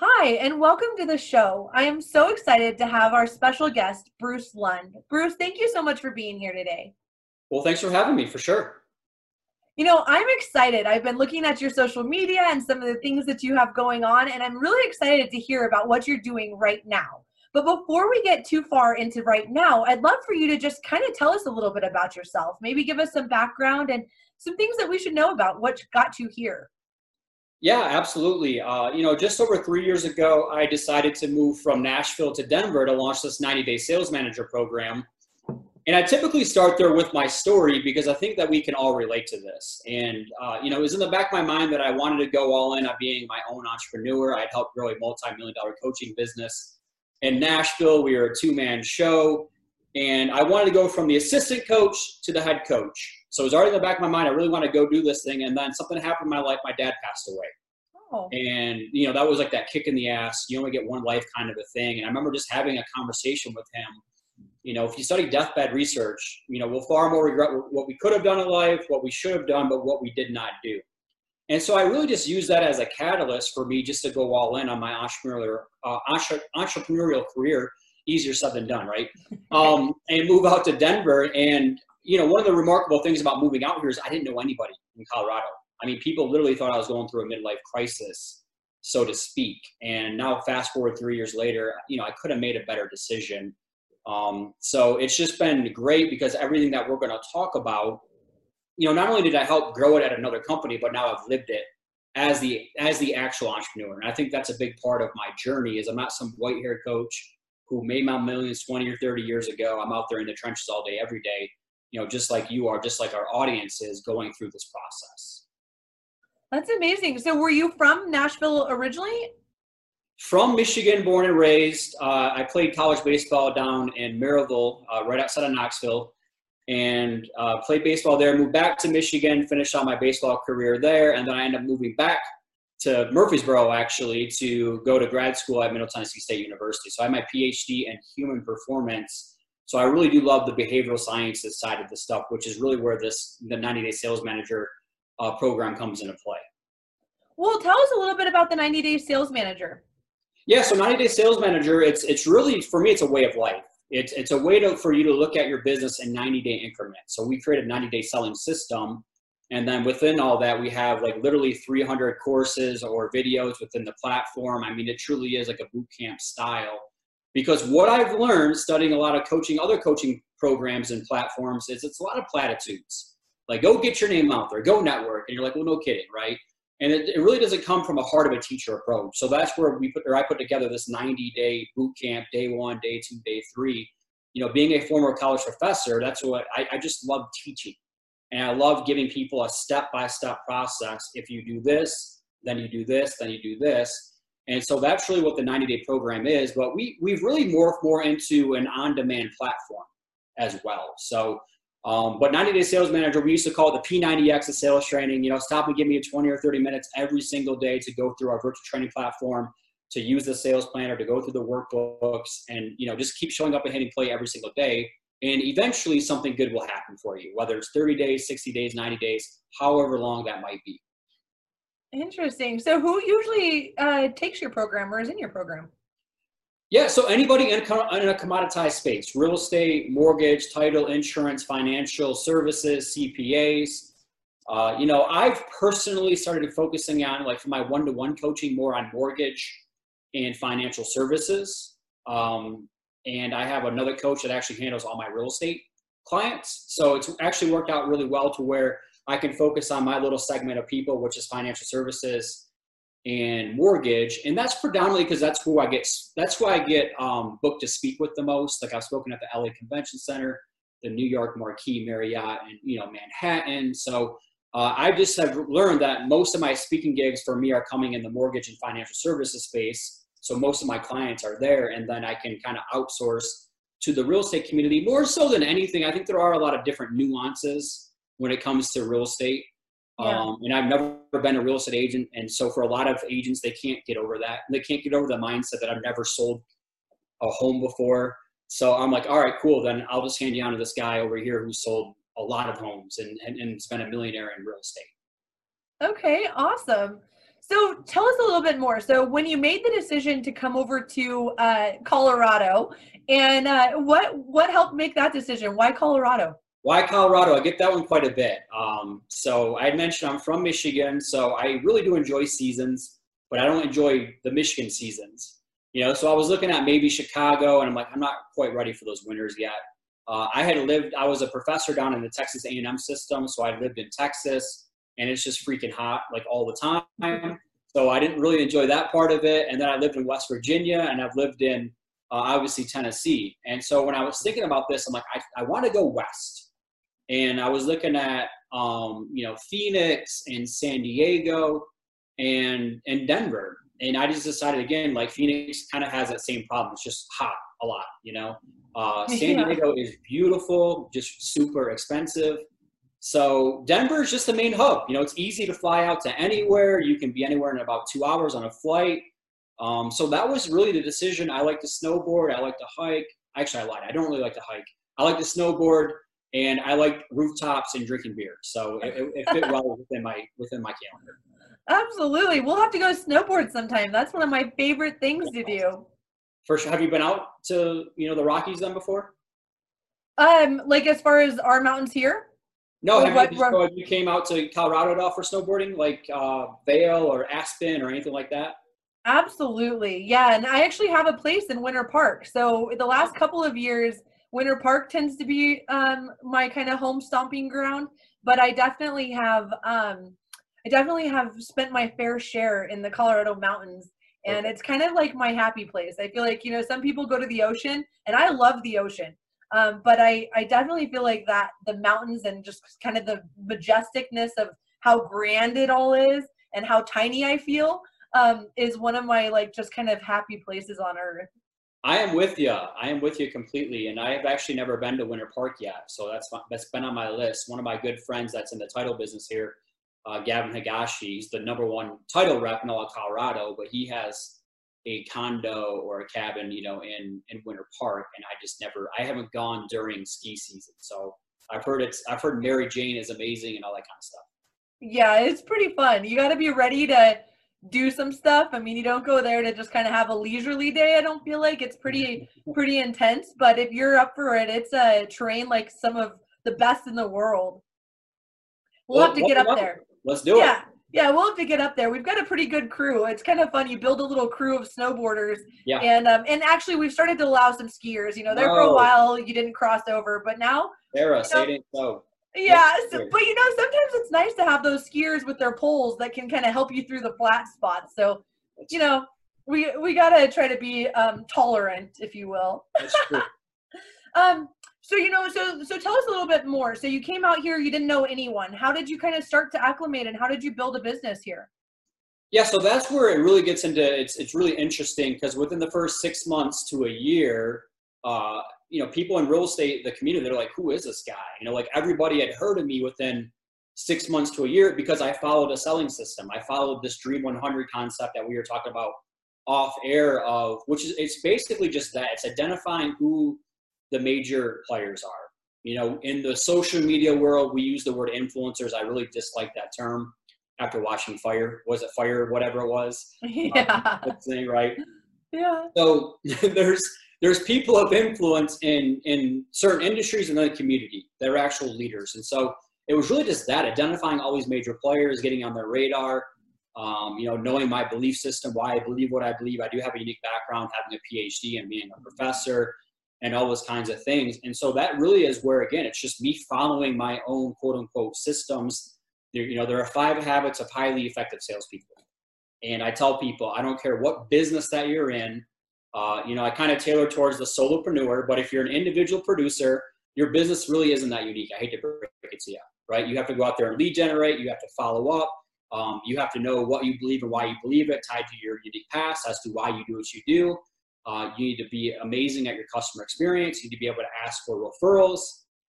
Hi, and welcome to the show. I am so excited to have our special guest, Bruce Lund. Bruce, thank you so much for being here today. Well, thanks for having me for sure. You know, I'm excited. I've been looking at your social media and some of the things that you have going on, and I'm really excited to hear about what you're doing right now. But before we get too far into right now, I'd love for you to just kind of tell us a little bit about yourself. Maybe give us some background and some things that we should know about what got you here. Yeah, absolutely. Uh, you know, just over three years ago, I decided to move from Nashville to Denver to launch this 90 day sales manager program. And I typically start there with my story because I think that we can all relate to this. And, uh, you know, it was in the back of my mind that I wanted to go all in on being my own entrepreneur. I'd helped grow a multi million dollar coaching business. In Nashville, we were a two man show. And I wanted to go from the assistant coach to the head coach. So it was already in the back of my mind. I really want to go do this thing. And then something happened in my life. My dad passed away. Oh. And, you know, that was like that kick in the ass. You only get one life kind of a thing. And I remember just having a conversation with him. You know, if you study deathbed research, you know, we'll far more regret what we could have done in life, what we should have done, but what we did not do. And so I really just use that as a catalyst for me just to go all in on my entrepreneurial, uh, entrepreneurial career. Easier said than done, right? Um, and move out to Denver. And you know, one of the remarkable things about moving out here is I didn't know anybody in Colorado. I mean, people literally thought I was going through a midlife crisis, so to speak. And now, fast forward three years later, you know, I could have made a better decision. Um, so it's just been great because everything that we're going to talk about, you know, not only did I help grow it at another company, but now I've lived it as the as the actual entrepreneur. And I think that's a big part of my journey. Is I'm not some white haired coach who made my millions 20 or 30 years ago. I'm out there in the trenches all day, every day you know, just like you are, just like our audience is going through this process. That's amazing. So, were you from Nashville originally? From Michigan, born and raised. Uh, I played college baseball down in Maryville, uh, right outside of Knoxville, and uh, played baseball there. Moved back to Michigan, finished out my baseball career there, and then I ended up moving back to Murfreesboro actually to go to grad school at Middle Tennessee State University. So I have my PhD in human performance so I really do love the behavioral sciences side of the stuff, which is really where this the 90 Day Sales Manager uh, program comes into play. Well, tell us a little bit about the 90 Day Sales Manager. Yeah, so 90 Day Sales Manager, it's it's really for me, it's a way of life. It's it's a way to for you to look at your business in 90 day increments. So we created a 90 day selling system. And then within all that, we have like literally 300 courses or videos within the platform. I mean, it truly is like a boot camp style because what I've learned studying a lot of coaching, other coaching programs and platforms is it's a lot of platitudes. Like, go get your name out there, go network. And you're like, well, no kidding, right? And it, it really doesn't come from a heart of a teacher approach. So that's where we put, or I put together this 90 day boot camp, day one, day two, day three. You know, being a former college professor, that's what I, I just love teaching. And I love giving people a step by step process. If you do this, then you do this, then you do this and so that's really what the 90 day program is. But we, we've really morphed more into an on demand platform as well. So, um, but 90 day sales manager, we used to call it the P90X of sales training. You know, stop and give me a 20 or 30 minutes every single day to go through our virtual training platform, to use the sales planner, to go through the workbooks, and, you know, just keep showing up and hitting play every single day. And eventually something good will happen for you, whether it's 30 days, 60 days, 90 days, however long that might be. Interesting. So, who usually uh, takes your program or is in your program? Yeah, so anybody in, a commoditized space, real estate, mortgage, title, insurance, financial services, CPAs. Uh, you know, I've personally started focusing on, like, for my one to one coaching, more on mortgage and financial services. Um, and I have another coach that actually handles all my real estate clients. So it's actually worked out really well to where I can focus on my little segment of people, which is financial services and mortgage, and that's predominantly because that's who I get. That's who I get um, booked to speak with the most. Like I've spoken at the LA Convention Center, the New York Marquis Marriott, and you know Manhattan. So uh, I just have learned that most of my speaking gigs for me are coming in the mortgage and financial services space. So most of my clients are there, and then I can kind of outsource to the real estate community more so than anything. I think there are a lot of different nuances when it comes to real estate. Yeah. Um, and I've never been a real estate agent, and so for a lot of agents, they can't get over that. They can't get over the mindset that I've never sold a home before. So I'm like, all right, cool. Then I'll just hand you on to this guy over here who sold a lot of homes and, and, and has been a millionaire in real estate. Okay, awesome. So tell us a little bit more. So when you made the decision to come over to uh, Colorado, and uh, what what helped make that decision? Why Colorado? Why Colorado? I get that one quite a bit. Um, so I mentioned I'm from Michigan, so I really do enjoy seasons, but I don't enjoy the Michigan seasons. You know, so I was looking at maybe Chicago, and I'm like, I'm not quite ready for those winters yet. Uh, I had lived, I was a professor down in the Texas A&M system, so I lived in Texas, and it's just freaking hot like all the time. So I didn't really enjoy that part of it. And then I lived in West Virginia, and I've lived in uh, obviously Tennessee. And so when I was thinking about this, I'm like, I, I want to go west. And I was looking at, um, you know, Phoenix and San Diego and and Denver. And I just decided again, like Phoenix kind of has that same problem. It's just hot a lot, you know. Uh, San Diego is beautiful, just super expensive. So Denver is just the main hub. You know, it's easy to fly out to anywhere. You can be anywhere in about two hours on a flight. Um, so that was really the decision. I like to snowboard. I like to hike. Actually, I lied. I don't really like to hike. I like to snowboard, and I like rooftops and drinking beer. So it, it fit well within my within my calendar. Absolutely, we'll have to go snowboard sometime. That's one of my favorite things to do. First, have you been out to you know the Rockies then before? Um, like as far as our mountains here. No, have what, you, so you came out to Colorado at all for snowboarding, like uh, Vail or Aspen or anything like that? Absolutely, yeah. And I actually have a place in Winter Park. So the last couple of years, Winter Park tends to be um, my kind of home stomping ground. But I definitely have, um, I definitely have spent my fair share in the Colorado mountains and okay. it's kind of like my happy place. I feel like you know some people go to the ocean, and I love the ocean, um, but I I definitely feel like that the mountains and just kind of the majesticness of how grand it all is and how tiny I feel um, is one of my like just kind of happy places on earth. I am with you. I am with you completely, and I have actually never been to Winter Park yet, so that's that's been on my list. One of my good friends that's in the title business here uh, Gavin Higashi. He's the number one title rep in all of Colorado, but he has a condo or a cabin, you know, in in Winter Park, and I just never, I haven't gone during ski season. So I've heard it's, I've heard Mary Jane is amazing and all that kind of stuff. Yeah, it's pretty fun. You got to be ready to do some stuff. I mean, you don't go there to just kind of have a leisurely day. I don't feel like it's pretty pretty intense, but if you're up for it, it's a terrain like some of the best in the world. We'll, we'll have to get up there. Let's do yeah. it. Yeah, Yeah, we'll have to get up there. We've got a pretty good crew. It's kind of fun. You build a little crew of snowboarders. Yeah. And um, and actually, we've started to allow some skiers. You know, there for a while you didn't cross over, but now. Sarah, say it ain't so. Yeah, so, but you know, sometimes it's nice to have those skiers with their poles that can kind of help you through the flat spots. So, you know, we we gotta try to be um, tolerant, if you will. That's true. um, so you know, so so tell us a little bit more. So you came out here, you didn't know anyone. How did you kind of start to acclimate, and how did you build a business here? Yeah, so that's where it really gets into. It's it's really interesting because within the first six months to a year, uh, you know, people in real estate, the community, they're like, "Who is this guy?" You know, like everybody had heard of me within six months to a year because I followed a selling system. I followed this Dream 100 concept that we were talking about off air of, which is it's basically just that. It's identifying who the major players are. You know, in the social media world, we use the word influencers. I really dislike that term after watching Fyre. Was it Fyre? Whatever it was. Yeah. Um, thing, right? Yeah. So there's there's people of influence in in certain industries and the community that are actual leaders, and so it was really just that identifying all these major players, getting on their radar. Um, you know, knowing my belief system, why I believe what I believe. I do have a unique background, having a PhD and being a professor and all those kinds of things. And so that really is where, again, it's just me following my own quote unquote systems. There, you know, there are five habits of highly effective salespeople. And I tell people, I don't care what business that you're in. Uh, you know, I kind of tailor towards the solopreneur, but if you're an individual producer, your business really isn't that unique. I hate to break it to you. right? You have to go out there and lead generate. You have to follow up. Um, you have to know what you believe and why you believe it, tied to your unique past as to why you do what you do. Uh, you need to be amazing at your customer experience. You need to be able to ask for referrals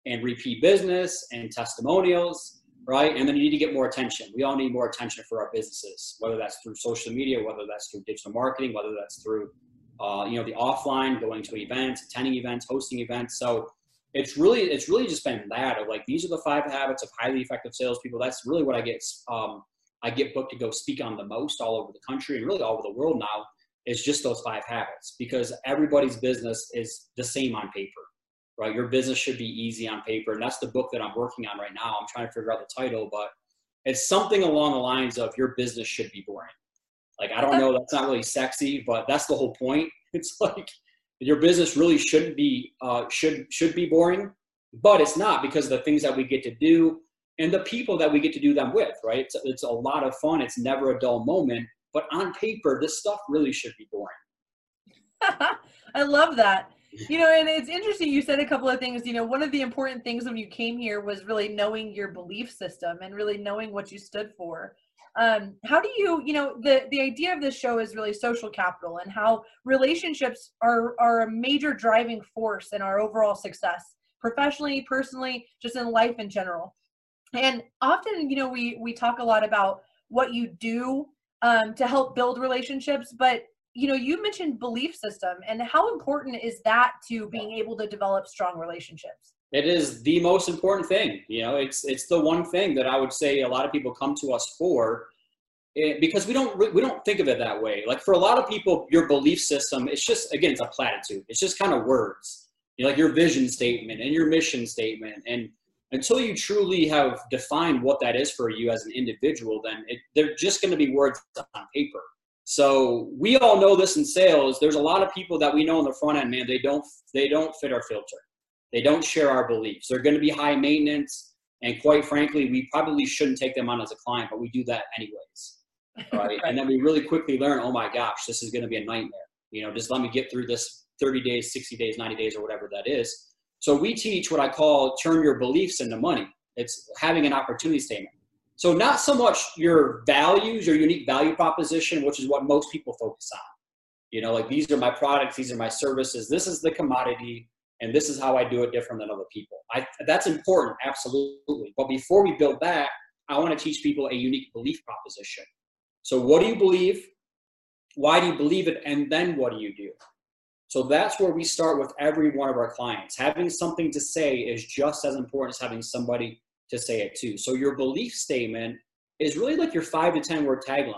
and repeat business and testimonials, right? And then you need to get more attention. We all need more attention for our businesses, whether that's through social media, whether that's through digital marketing, whether that's through, uh, you know, the offline, going to events, attending events, hosting events. So it's really, it's really just been that of like these are the five habits of highly effective salespeople. That's really what I get. Um, I get booked to go speak on the most all over the country and really all over the world now is just those five habits because everybody's business is the same on paper, right? Your business should be easy on paper. And that's the book that I'm working on right now. I'm trying to figure out the title, but it's something along the lines of your business should be boring. Like, I don't know, that's not really sexy, but that's the whole point. It's like your business really shouldn't be, uh, should, should be boring, but it's not because of the things that we get to do and the people that we get to do them with, right? It's, it's a lot of fun. It's never a dull moment but on paper, this stuff really should be boring. I love that. You know, and it's interesting. You said a couple of things. You know, one of the important things when you came here was really knowing your belief system and really knowing what you stood for. Um, how do you, you know, the the idea of this show is really social capital and how relationships are are a major driving force in our overall success, professionally, personally, just in life in general. And often, you know, we we talk a lot about what you do um, to help build relationships. But you know, you mentioned belief system, and how important is that to being able to develop strong relationships? It is the most important thing. You know, it's it's the one thing that I would say a lot of people come to us for. It, eh, because we don't we don't think of it that way. Like for a lot of people, your belief system it's just again it's a platitude. It's just kind of words. You know, like your vision statement and your mission statement, and until you truly have defined what that is for you as an individual, then it, they're just going to be words on paper. So we all know this in sales. There's a lot of people that we know on the front end, man. They don't they don't fit our filter. They don't share our beliefs. They're going to be high maintenance, and quite frankly, we probably shouldn't take them on as a client, but we do that anyways. Right? And then we really quickly learn, oh my gosh, this is going to be a nightmare. You know, just let me get through this 30 days, 60 days, 90 days, or whatever that is so we teach what I call turn your beliefs into money. It's having an opportunity statement. So not so much your values, your unique value proposition, which is what most people focus on. You know, like these are my products, these are my services, this is the commodity, and this is how I do it different than other people. I, that's important, absolutely. But before we build that, I want to teach people a unique belief proposition. So what do you believe? Why do you believe it? And then what do you do? So that's where we start with every one of our clients. Having something to say is just as important as having somebody to say it to. So your belief statement is really like your five to 10 word tagline.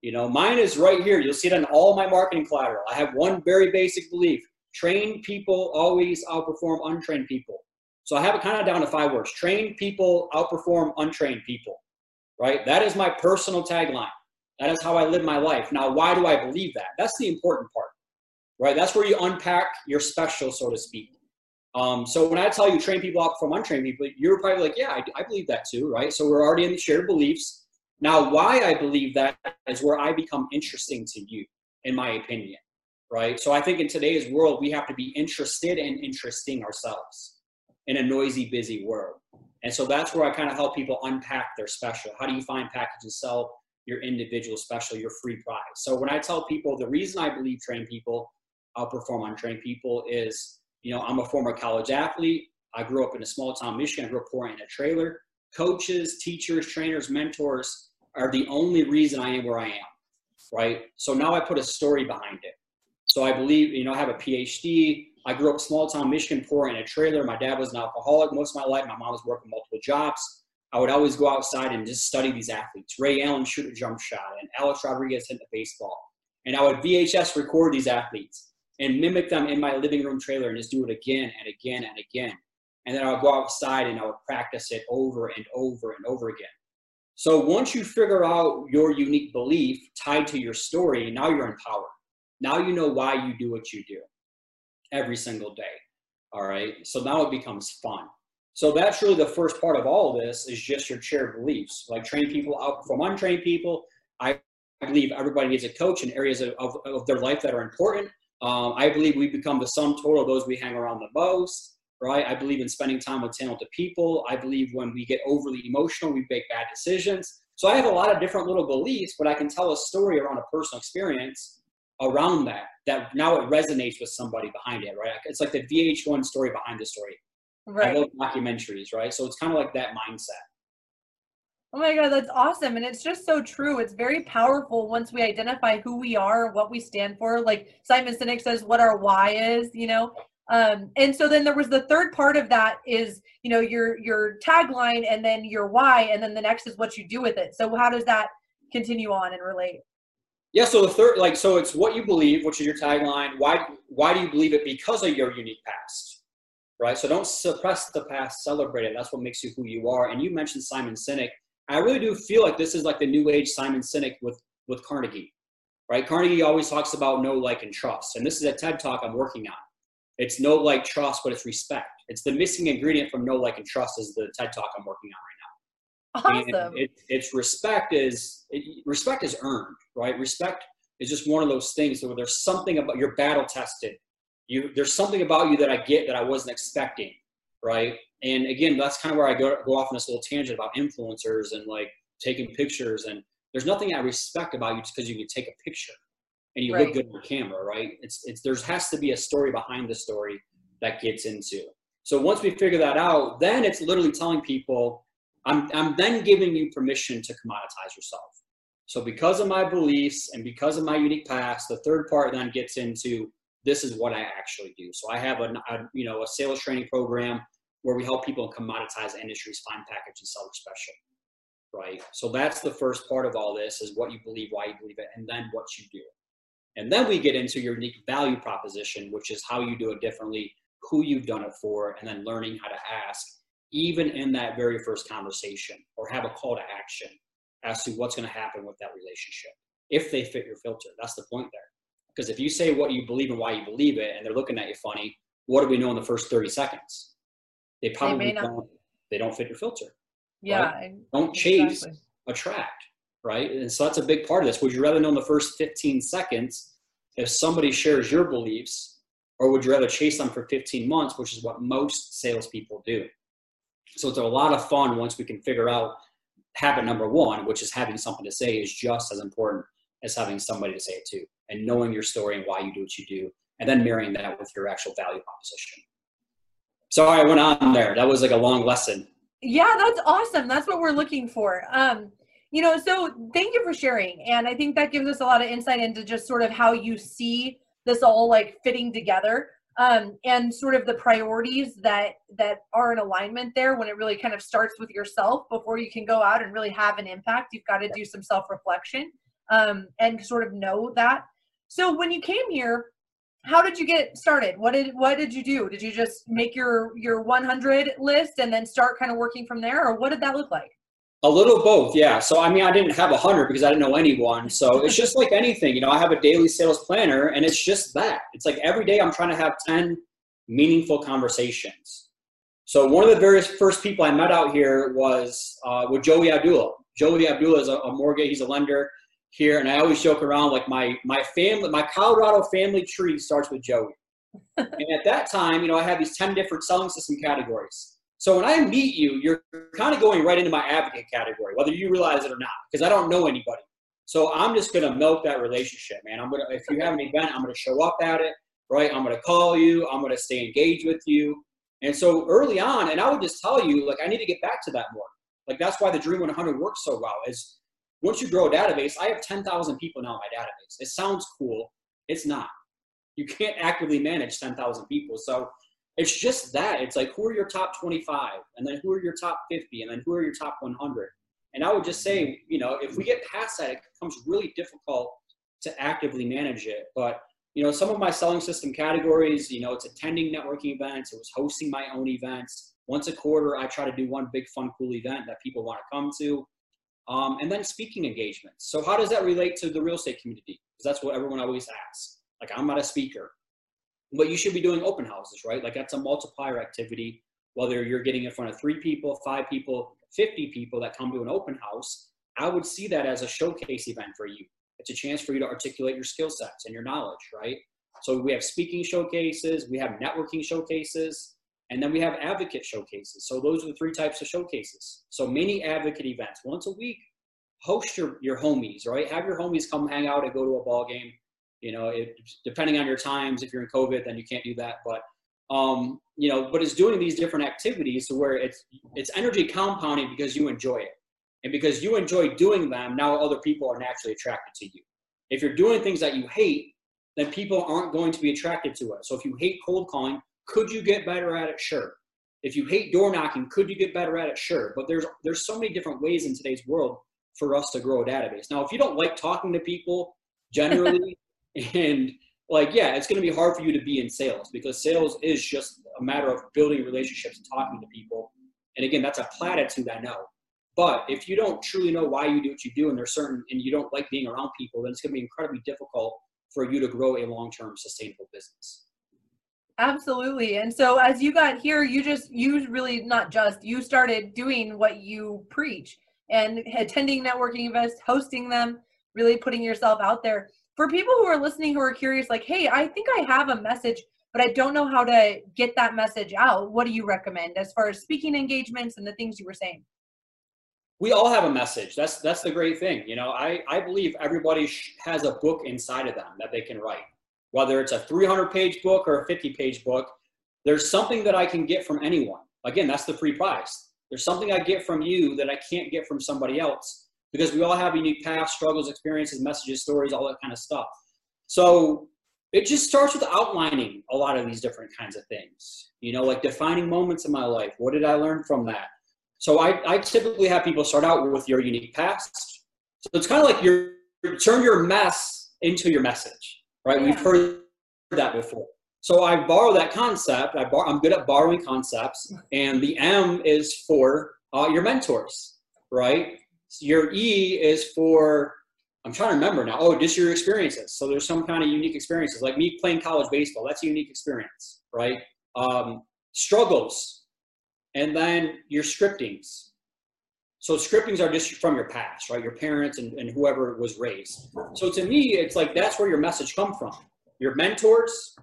You know, mine is right here. You'll see it on all my marketing collateral. I have one very basic belief trained people always outperform untrained people. So I have it kind of down to five words trained people outperform untrained people, right? That is my personal tagline. That is how I live my life. Now, why do I believe that? That's the important part right? That's where you unpack your special, so to speak. Um, so when I tell you train people up from untrained people, you're probably like, yeah, I, I believe that too, right? So we're already in the shared beliefs. Now, why I believe that is where I become interesting to you, in my opinion, right? So I think in today's world, we have to be interested and interesting ourselves in a noisy, busy world. And so that's where I kind of help people unpack their special. How do you find, package, and sell your individual special, your free prize? So when I tell people the reason I believe train people outperform untrained people is, you know, I'm a former college athlete. I grew up in a small town, Michigan. I grew up poor in a trailer. Coaches, teachers, trainers, mentors are the only reason I am where I am, right? So now I put a story behind it. So I believe, you know, I have a PhD. I grew up small town Michigan, poor in a trailer. My dad was an alcoholic most of my life. My mom was working multiple jobs. I would always go outside and just study these athletes. Ray Allen shoot a jump shot, and Alex Rodriguez hit the baseball. And I would VHS record these athletes and mimic them in my living room trailer and just do it again and again and again. And then I would go outside and I would practice it over and over and over again. So once you figure out your unique belief tied to your story, now you're empowered. Now you know why you do what you do every single day. All right. So now it becomes fun. So that's really the first part of all of this is just your shared beliefs. Like train people out from untrained people. I believe everybody needs a coach in areas of, of, of their life that are important. Um, I believe we become the sum total of those we hang around the most. right? I believe in spending time with talented people. I believe when we get overly emotional, we make bad decisions. So I have a lot of different little beliefs, but I can tell a story around a personal experience around that, that now it resonates with somebody behind it, right? It's like the VH1 story behind the story. Right. I love documentaries, right? So it's kind of like that mindset. Oh my God, that's awesome. And it's just so true. It's very powerful once we identify who we are, what we stand for. Like Simon Sinek says, what our why is, you know? Um, and so then there was the third part of that is, you know, your your tagline and then your why, and then the next is what you do with it. So how does that continue on and relate? Yeah, so the third, like, so it's what you believe, which is your tagline. Why, why do you believe it? Because of your unique past, right? So don't suppress the past, celebrate it. That's what makes you who you are. And you mentioned Simon Sinek. I really do feel like this is like the new age Simon Sinek with with Carnegie, right? Carnegie always talks about know like, and trust, and this is a TED talk I'm working on. It's know like, trust, but it's respect. It's the missing ingredient from know like, and trust is the TED talk I'm working on right now. Awesome. It, it's respect is it, respect is earned, right? Respect is just one of those things where there's something about you're battle tested. You there's something about you that I get that I wasn't expecting, right? And again, that's kind of where I go go off on this little tangent about influencers and like taking pictures. And there's nothing I respect about you just because you can take a picture and you right. look good on camera, right? It's it's there has to be a story behind the story that gets into. So once we figure that out, then it's literally telling people I'm, I'm then giving you permission to commoditize yourself. So because of my beliefs and because of my unique past, the third part then gets into this is what I actually do. So I have a, a you know a sales training program where we help people commoditize industries, find package, and sell their special. Right. So that's the first part of all this is what you believe, why you believe it, and then what you do. And then we get into your unique value proposition, which is how you do it differently, who you've done it for, and then learning how to ask even in that very first conversation or have a call to action as to what's going to happen with that relationship if they fit your filter. That's the point there. Because if you say what you believe and why you believe it and they're looking at you funny, what do we know in the first 30 seconds? They probably they don't, they don't fit your filter. Yeah. Right? Don't chase, exactly. attract, right? And so that's a big part of this. Would you rather know in the first 15 seconds if somebody shares your beliefs, or would you rather chase them for 15 months, which is what most salespeople do? So it's a lot of fun once we can figure out habit number one, which is having something to say, is just as important as having somebody to say it to, and knowing your story and why you do what you do, and then marrying that with your actual value proposition. Sorry, I went on there. That was like a long lesson. Yeah, that's awesome. That's what we're looking for. Um, you know, so thank you for sharing, and I think that gives us a lot of insight into just sort of how you see this all like fitting together um, and sort of the priorities that that are in alignment there when it really kind of starts with yourself before you can go out and really have an impact you've got to do some self-reflection um, and sort of know that. So when you came here how did you get started? What did what did you do? Did you just make your your 100 list and then start kind of working from there or what did that look like a little both, yeah. So I mean, I didn't have a hundred because I didn't know anyone. So it's just like anything, you know. I have a daily sales planner, and it's just that. It's like every day I'm trying to have ten meaningful conversations. So one of the very first people I met out here was uh, with Joey Abdullah. Joey Abdullah is a, a mortgage; he's a lender here, and I always joke around like my my family, my Colorado family tree starts with Joey. and at that time, you know, I had these ten different selling system categories. So when I meet you, you're kind of going right into my advocate category, whether you realize it or not, because I don't know anybody. So I'm just gonna milk that relationship, man. I'm gonna if you have an event, I'm gonna show up at it, right? I'm gonna call you, I'm gonna stay engaged with you. And so early on, and I would just tell you, like, I need to get back to that more. Like that's why the Dream 100 works so well. Is once you grow a database, I have 10,000 people now in my database. It sounds cool. It's not. You can't actively manage 10,000 people. So it's just that. It's like, who are your top 25? And then who are your top 50? And then who are your top 100? And I would just say, you know, if we get past that, it becomes really difficult to actively manage it. But, you know, some of my selling system categories, you know, it's attending networking events, it was hosting my own events. Once a quarter, I try to do one big, fun, cool event that people want to come to. Um, and then speaking engagements. So, how does that relate to the real estate community? Because that's what everyone always asks. Like, I'm not a speaker but you should be doing open houses, right? Like that's a multiplier activity, whether you're getting in front of three people, five people, 50 people that come to an open house. I would see that as a showcase event for you. It's a chance for you to articulate your skill sets and your knowledge, right? So we have speaking showcases, we have networking showcases. And then we have advocate showcases. So those are the three types of showcases. So many advocate events once a week. Host your your homies, right? Have your homies come hang out and go to a ball game. You know, it, depending on your times. If you're in COVID, then you can't do that. But um, you know, but it's doing these different activities to where it's it's energy compounding because you enjoy it, and because you enjoy doing them. Now other people are naturally attracted to you. If you're doing things that you hate, then people aren't going to be attracted to it. So if you hate cold calling, could you get better at it? Sure. If you hate door knocking, could you get better at it? Sure. But there's there's so many different ways in today's world for us to grow a database. Now, if you don't like talking to people generally, and like yeah, it's going to be hard for you to be in sales because sales is just a matter of building relationships and talking to people. And again, that's a platitude I know. But if you don't truly know why you do what you do, and there's certain, and you don't like being around people, then it's going to be incredibly difficult for you to grow a long-term sustainable business. Absolutely. And so as you got here, you just, you really, not just, you started doing what you preach and attending networking events, hosting them, really putting yourself out there. For people who are listening who are curious, like, hey, I think I have a message, but I don't know how to get that message out. What do you recommend as far as speaking engagements and the things you were saying? we all have a message. That's that's the great thing. You know, I I believe everybody has a book inside of them that they can write. Whether it's a 300 page book or a 50 page book, there's something that I can get from anyone. Again, that's the free prize. There's something I get from you that I can't get from somebody else because we all have unique paths, struggles, experiences, messages, stories, all that kind of stuff. So it just starts with outlining a lot of these different kinds of things. You know, like defining moments in my life. What did I learn from that? So I, I typically have people start out with your unique past. So it's kind of like you turn your mess into your message, right? Yeah. We've heard that before. So I borrow that concept. I bar- I'm good at borrowing concepts, and the M is for uh, your mentors, right? Your E is for I'm trying to remember now. Oh, just your experiences. So there's some kind of unique experiences, like me playing college baseball. That's a unique experience, right? Um, struggles and then your scriptings. So scriptings are just from your past, right? Your parents and, and whoever was raised. So to me, it's like that's where your message come from. Your mentors,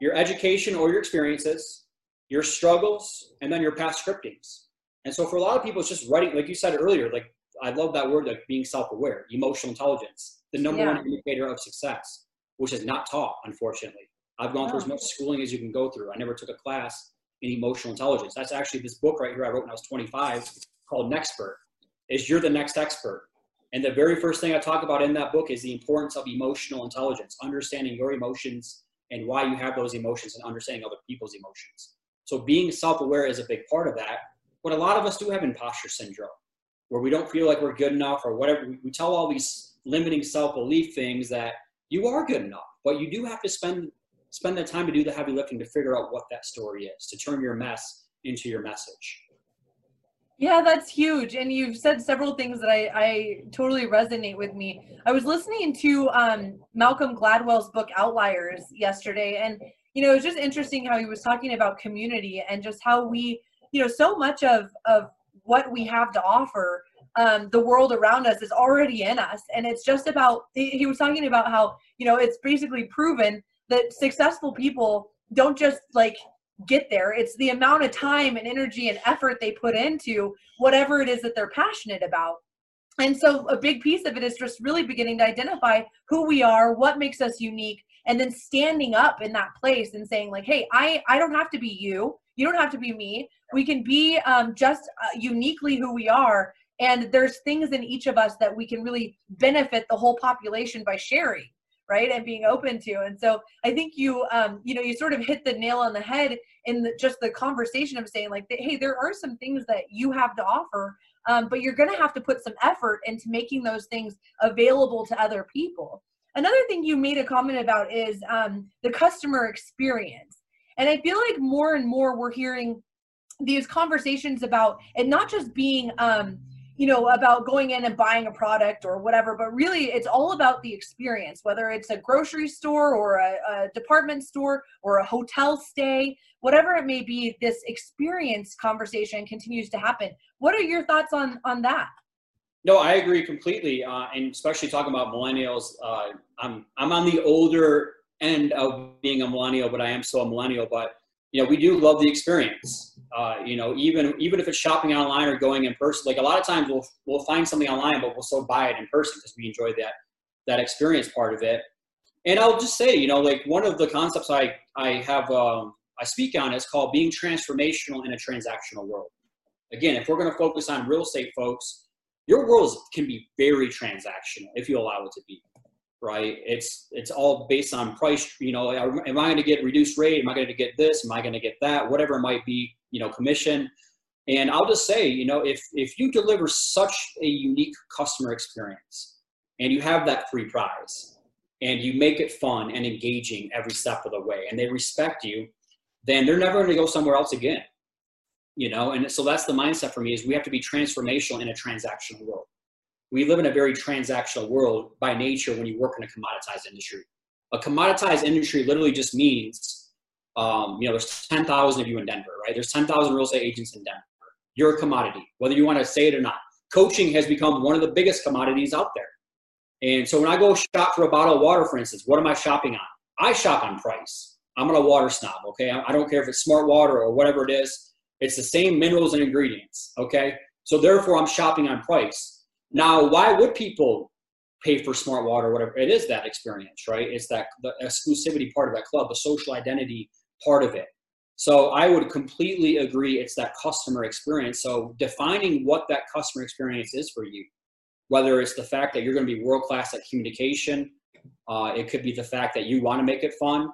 your education or your experiences, your struggles, and then your past scriptings. And so for a lot of people, it's just writing, like you said earlier, like I love that word, like being self-aware, emotional intelligence, the number yeah. one indicator of success, which is not taught, unfortunately. I've gone oh. through as oh. much schooling as you can go through. I never took a class in emotional intelligence. That's actually this book right here I wrote when I was 25 called Nexpert. Is you're the next expert. And the very first thing I talk about in that book is the importance of emotional intelligence, understanding your emotions and why you have those emotions and understanding other people's emotions. So being self-aware is a big part of that. But a lot of us do have imposter syndrome where we don't feel like we're good enough or whatever. We tell all these limiting self-belief things that you are good enough, but you do have to spend spend the time to do the heavy lifting to figure out what that story is, to turn your mess into your message. Yeah, that's huge. And you've said several things that I, I totally resonate with me. I was listening to um, Malcolm Gladwell's book Outliers yesterday, and you know, it was just interesting how he was talking about community and just how we, you know, so much of of what we have to offer, um, the world around us is already in us, and it's just about. He was talking about how you know it's basically proven that successful people don't just like get there. It's the amount of time and energy and effort they put into whatever it is that they're passionate about. And so a big piece of it is just really beginning to identify who we are, what makes us unique, and then standing up in that place and saying like, "Hey, I I don't have to be you. You don't have to be me. We can be um, just uh, uniquely who we are." And there's things in each of us that we can really benefit the whole population by sharing right and being open to and so i think you um you know you sort of hit the nail on the head in the, just the conversation of saying like hey there are some things that you have to offer um, but you're going to have to put some effort into making those things available to other people another thing you made a comment about is um, the customer experience and i feel like more and more we're hearing these conversations about it not just being um, you know about going in and buying a product or whatever but really it's all about the experience whether it's a grocery store or a, a, department store or a hotel stay whatever it may be this experience conversation continues to happen. What are your thoughts on on that? No i agree completely uh, and especially talking about millennials uh, i'm i'm on the older end of being a millennial but i am still a millennial but you know, we do love the experience. Uh, you know, even even if it's shopping online or going in person, like a lot of times we'll we'll find something online, but we'll still buy it in person because we enjoy that that experience part of it. And I'll just say, you know, like one of the concepts I I have um, I speak on is called being transformational in a transactional world. Again, if we're going to focus on real estate, folks, your world can be very transactional if you allow it to be right? It's it's all based on price. You know, am I going to get reduced rate? Am I going to get this? Am I going to get that? Whatever it might be, you know, commission. And I'll just say, you know, if if you deliver such a unique customer experience, and you have that free prize, and you make it fun and engaging every step of the way, and they respect you, then they're never going to go somewhere else again. You know, and so that's the mindset for me is we have to be transformational in a transactional world we live in a very transactional world by nature when you work in a commoditized industry. A commoditized industry literally just means, um, you know, there's 10,000 of you in Denver, right? There's 10,000 real estate agents in Denver. You're a commodity, whether you want to say it or not. Coaching has become one of the biggest commodities out there. And so when I go shop for a bottle of water, for instance, what am I shopping on? I shop on price. I'm a water snob, okay? I don't care if it's smart water or whatever it is. It's the same minerals and ingredients, okay? So therefore, I'm shopping on price now, why would people pay for smart water whatever? It is that experience, right? It's that the exclusivity part of that club, the social identity part of it. So I would completely agree it's that customer experience. So defining what that customer experience is for you, whether it's the fact that you're going to be world class at communication, uh, it could be the fact that you want to make it fun,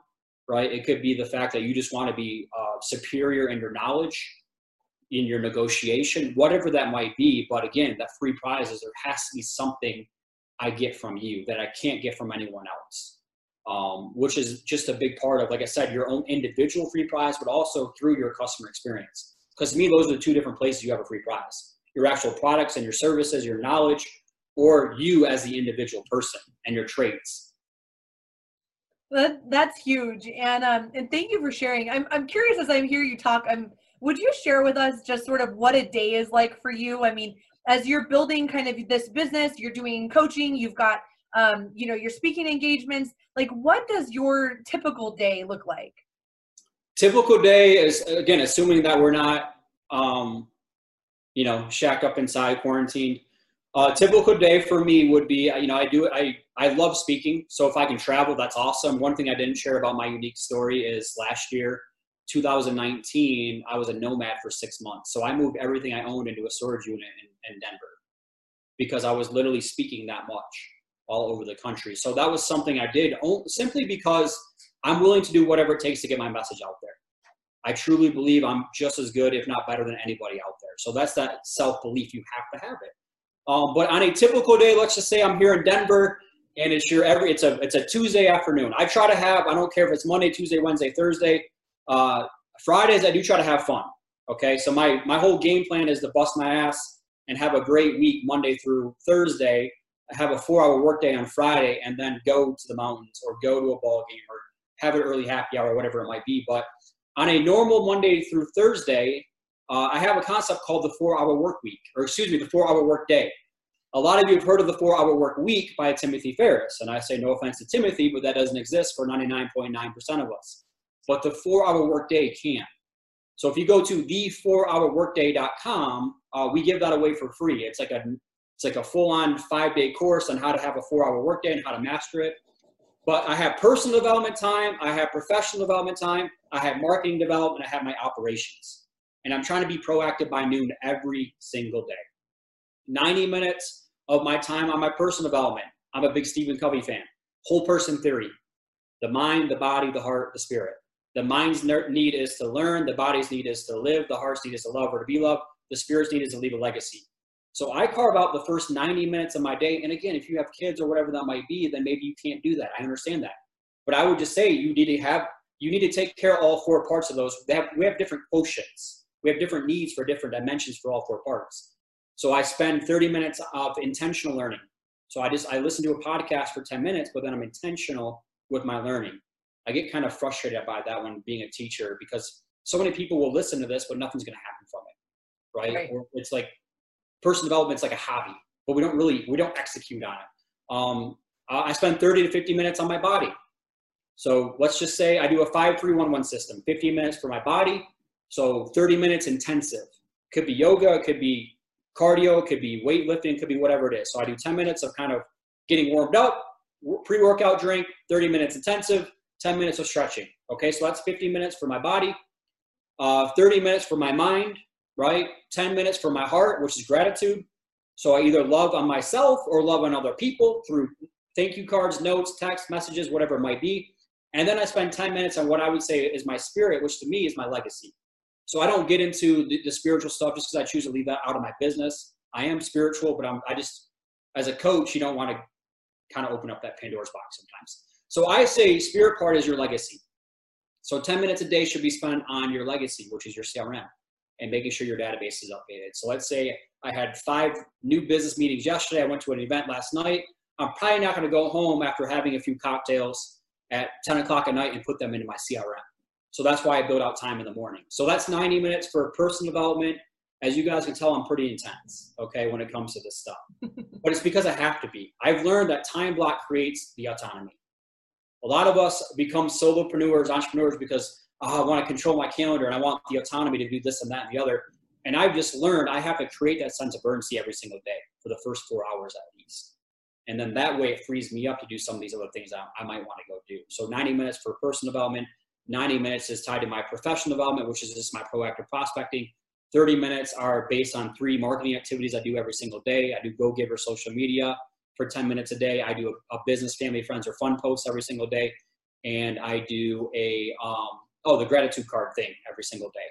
right? It could be the fact that you just want to be uh, superior in your knowledge in your negotiation, whatever that might be. But again, that free prize is there has to be something I get from you that I can't get from anyone else. Um, which is just a big part of, like I said, your own individual free prize, but also through your customer experience. Because to me, those are the two different places you have a free prize your actual products and your services, your knowledge, or you as the individual person and your traits. That, that's huge. And, um, and thank you for sharing. I'm, I'm curious as I hear you talk, I'm, would you share with us just sort of what a day is like for you? I mean, as you're building kind of this business, you're doing coaching, you've got um, you know, your speaking engagements. Like, what does your typical day look like? Typical day is again, assuming that we're not, um, you know, shacked up inside quarantine. Uh, typical day for me would be, you know, I do I I love speaking, so if I can travel, that's awesome. One thing I didn't share about my unique story is last year 2019, I was a nomad for six months. So I moved everything I owned into a storage unit in, in, Denver because I was literally speaking that much all over the country. So that was something I did simply because I'm willing to do whatever it takes to get my message out there. I truly believe I'm just as good, if not better, than anybody out there. So that's that self belief. You have to have it. Um, but on a typical day, let's just say I'm here in Denver and it's your every it's a it's a Tuesday afternoon. I try to have I don't care if it's Monday, Tuesday, Wednesday, Thursday. Uh, Fridays, I do try to have fun. Okay, so my my whole game plan is to bust my ass and have a great week Monday through Thursday. I Have a four-hour workday on Friday, and then go to the mountains or go to a ball game or have an early happy hour, or whatever it might be. But on a normal Monday through Thursday, uh, I have a concept called the four-hour work week, or excuse me, the four-hour work day. A lot of you have heard of the four-hour work week by Timothy Ferriss, and I say no offense to Timothy, but that doesn't exist for 99.9% of us but the four hour workday can. So if you go to the4hourworkday.com, uh, we give that away for free. It's like a it's like a full on five day course on how to have a four hour workday and how to master it. But I have personal development time, I have professional development time, I have marketing development, I have my operations. And I'm trying to be proactive by noon every single day. 90 minutes of my time on my personal development. I'm a big Stephen Covey fan. Whole person theory the mind, the body, the heart, the spirit. The mind's need is to learn, the body's need is to live, the heart's need is to love or to be loved, the spirit's need is to leave a legacy. So I carve out the first 90 minutes of my day. And again, if you have kids or whatever that might be, then maybe you can't do that. I understand that. But I would just say you need to have, you need to take care of all four parts of those. Have, we have different quotients. We have different needs for different dimensions for all four parts. So I spend 30 minutes of intentional learning. So I just, I listen to a podcast for 10 minutes, but then I'm intentional with my learning. I get kind of frustrated by that when being a teacher because so many people will listen to this, but nothing's going to happen from it, right? right. Or it's like personal development's like a hobby, but we don't really we don't execute on it. Um, I spend 30 to 50 minutes on my body. So let's just say I do a 5311 system 15 minutes for my body, so 30 minutes intensive. Could be yoga, it could be cardio, it could be weightlifting, it could be whatever it is. So I do 10 minutes of kind of getting warmed up, pre workout drink, 30 minutes intensive, 10 minutes of stretching. Okay, so that's 50 minutes for my body, uh, 30 minutes for my mind, right? 10 minutes for my heart, which is gratitude. So I either love on myself or love on other people through thank you cards, notes, text messages, whatever it might be. And then I spend 10 minutes on what I would say is my spirit, which to me is my legacy. So I don't get into the, the spiritual stuff just because I choose to leave that out of my business. I am spiritual, but I'm, I just, as a coach, you don't want to kind of open up that Pandora's box sometimes. So I say spirit part is your legacy. So 10 minutes a day should be spent on your legacy, which is your CRM and making sure your database is updated. So let's say I had five new business meetings yesterday. I went to an event last night. I'm probably not going to go home after having a few cocktails at 10 o'clock at night and put them into my CRM. So that's why I build out time in the morning. So that's 90 minutes for personal development. As you guys can tell, I'm pretty intense, okay, when it comes to this stuff. but it's because I have to be. I've learned that time block creates the autonomy. A lot of us become solopreneurs, entrepreneurs, because oh, I want to control my calendar and I want the autonomy to do this and that and the other. And I've just learned I have to create that sense of urgency every single day for the first four hours at least. And then that way it frees me up to do some of these other things I, I might want to go do. So 90 minutes for personal development, 90 minutes is tied to my professional development, which is just my proactive prospecting. 30 minutes are based on three marketing activities I do every single day. I do Go Giver social media for 10 minutes a day. I do a, a business, family, friends, or fun post every single day. And I do a, um, oh, the gratitude card thing every single day.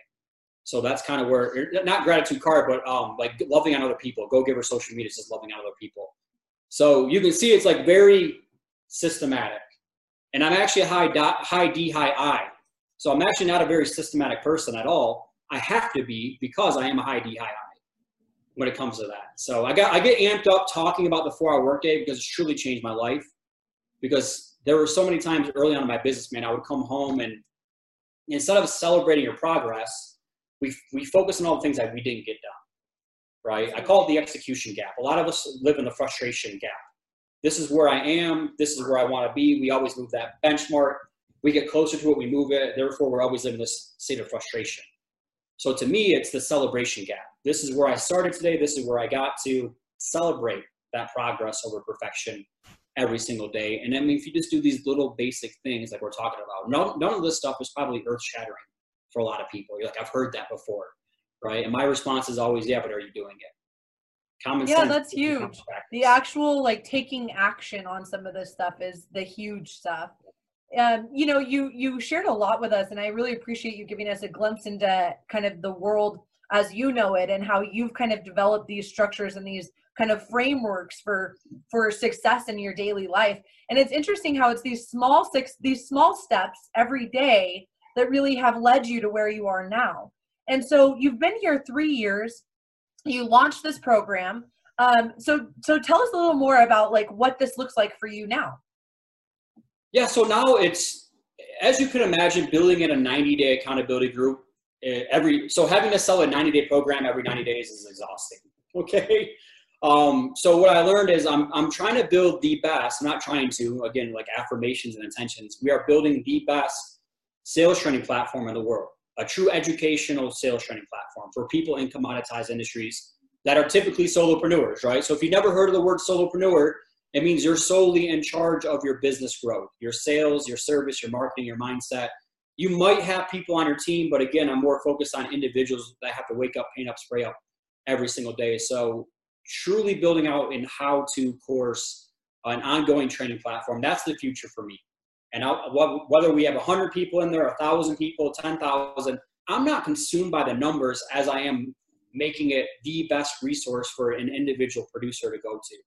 So that's kind of where, er, not gratitude card, but um, like loving on other people. Go Giver social media is just loving on other people. So you can see it's like very systematic. And I'm actually a high, dot, high D, high I. So I'm actually not a very systematic person at all. I have to be because I am a high D, high I when it comes to that. So I got I get amped up talking about the four hour workday because it's truly changed my life. Because there were so many times early on in my business, man, I would come home and instead of celebrating your progress, we we focus on all the things that we didn't get done. Right? I call it the execution gap. A lot of us live in the frustration gap. This is where I am. This is where I want to be. We always move that benchmark. We get closer to it, we move it. Therefore, we're always living this state of frustration. So to me, it's the celebration gap. This is where I started today. This is where I got to celebrate that progress over perfection every single day. And I mean, if you just do these little basic things like we're talking about, none, none of this stuff is probably earth shattering for a lot of people. You're like, I've heard that before, right? And my response is always, yeah, but are you doing it? Common yeah, that's huge. The actual like taking action on some of this stuff is the huge stuff um, you know, you you shared a lot with us, and I really appreciate you giving us a glimpse into kind of the world as you know it, and how you've kind of developed these structures and these kind of frameworks for for success in your daily life. And it's interesting how it's these small six these small steps every day that really have led you to where you are now. And so you've been here three years. You launched this program. Um, so so tell us a little more about like what this looks like for you now. Yeah, so now it's as you can imagine, building in a 90 day accountability group every so having to sell a 90 day program every 90 days is exhausting. Okay. Um, so what I learned is I'm, I'm trying to build the best, I'm not trying to, again, like affirmations and intentions. We are building the best sales training platform in the world, a true educational sales training platform for people in commoditized industries that are typically solopreneurs, right? So if you never heard of the word solopreneur, it means you're solely in charge of your business growth, your sales, your service, your marketing, your mindset. You might have people on your team, but again, I'm more focused on individuals that have to wake up, paint up, spray up every single day. So truly building out in how to course an ongoing training platform, that's the future for me. And I, whether we have 100 people in there, 1,000 people, 10,000, I'm not consumed by the numbers as I am making it the best resource for an individual producer to go to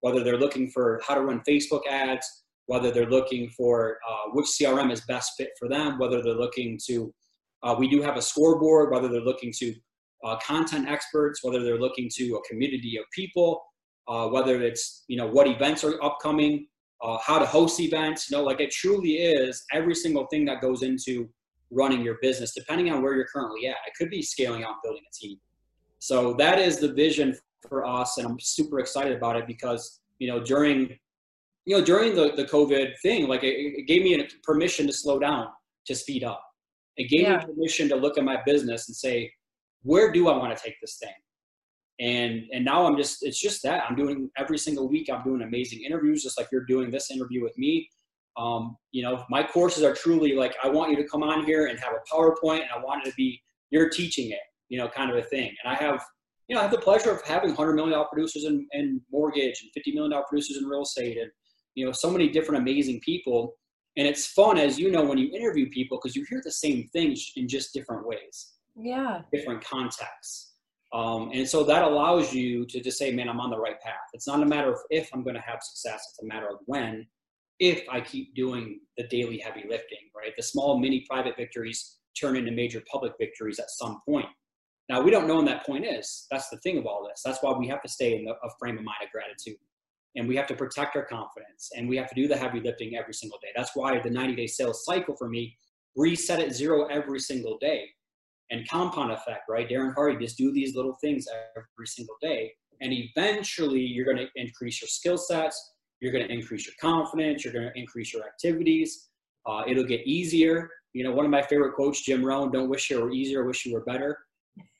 whether they're looking for how to run Facebook ads, whether they're looking for uh, which CRM is best fit for them, whether they're looking to, uh, we do have a scoreboard, whether they're looking to uh, content experts, whether they're looking to a community of people, uh, whether it's, you know, what events are upcoming, uh, how to host events, you know, like it truly is every single thing that goes into running your business, depending on where you're currently at. It could be scaling out, building a team. So that is the vision for us, and I'm super excited about it because you know during you know, during the, the COVID thing, like it, it gave me a permission to slow down, to speed up. It gave yeah. me permission to look at my business and say, where do I want to take this thing? And and now I'm just it's just that I'm doing every single week. I'm doing amazing interviews, just like you're doing this interview with me. Um, you know, my courses are truly like I want you to come on here and have a PowerPoint, and I want it to be you're teaching it, you know, kind of a thing. And I have you know I have the pleasure of having hundred million dollar producers in, in mortgage and fifty million dollar producers in real estate, and you know so many different amazing people. And it's fun as you know when you interview people because you hear the same things in just different ways. Yeah. Different contexts. Um, and so that allows you to just say man i'm on the right path. It's not a matter of if i'm going to have success it's a matter of when. If i keep doing the daily heavy lifting right? The small mini private victories turn into major public victories at some point. Now we don't know when that point is. That's the thing of all this. That's why we have to stay in a frame of mind of gratitude and we have to protect our confidence and we have to do the heavy lifting every single day. That's why the 90 day sales cycle for me reset at zero every single day and compound effect, right? Darren Hardy, just do these little things every single day. And eventually you're going to increase your skill sets. You're going to increase your confidence. You're going to increase your activities. Uh, it'll get easier. You know, one of my favorite quotes, Jim Rohn, don't wish you were easier, wish you were better.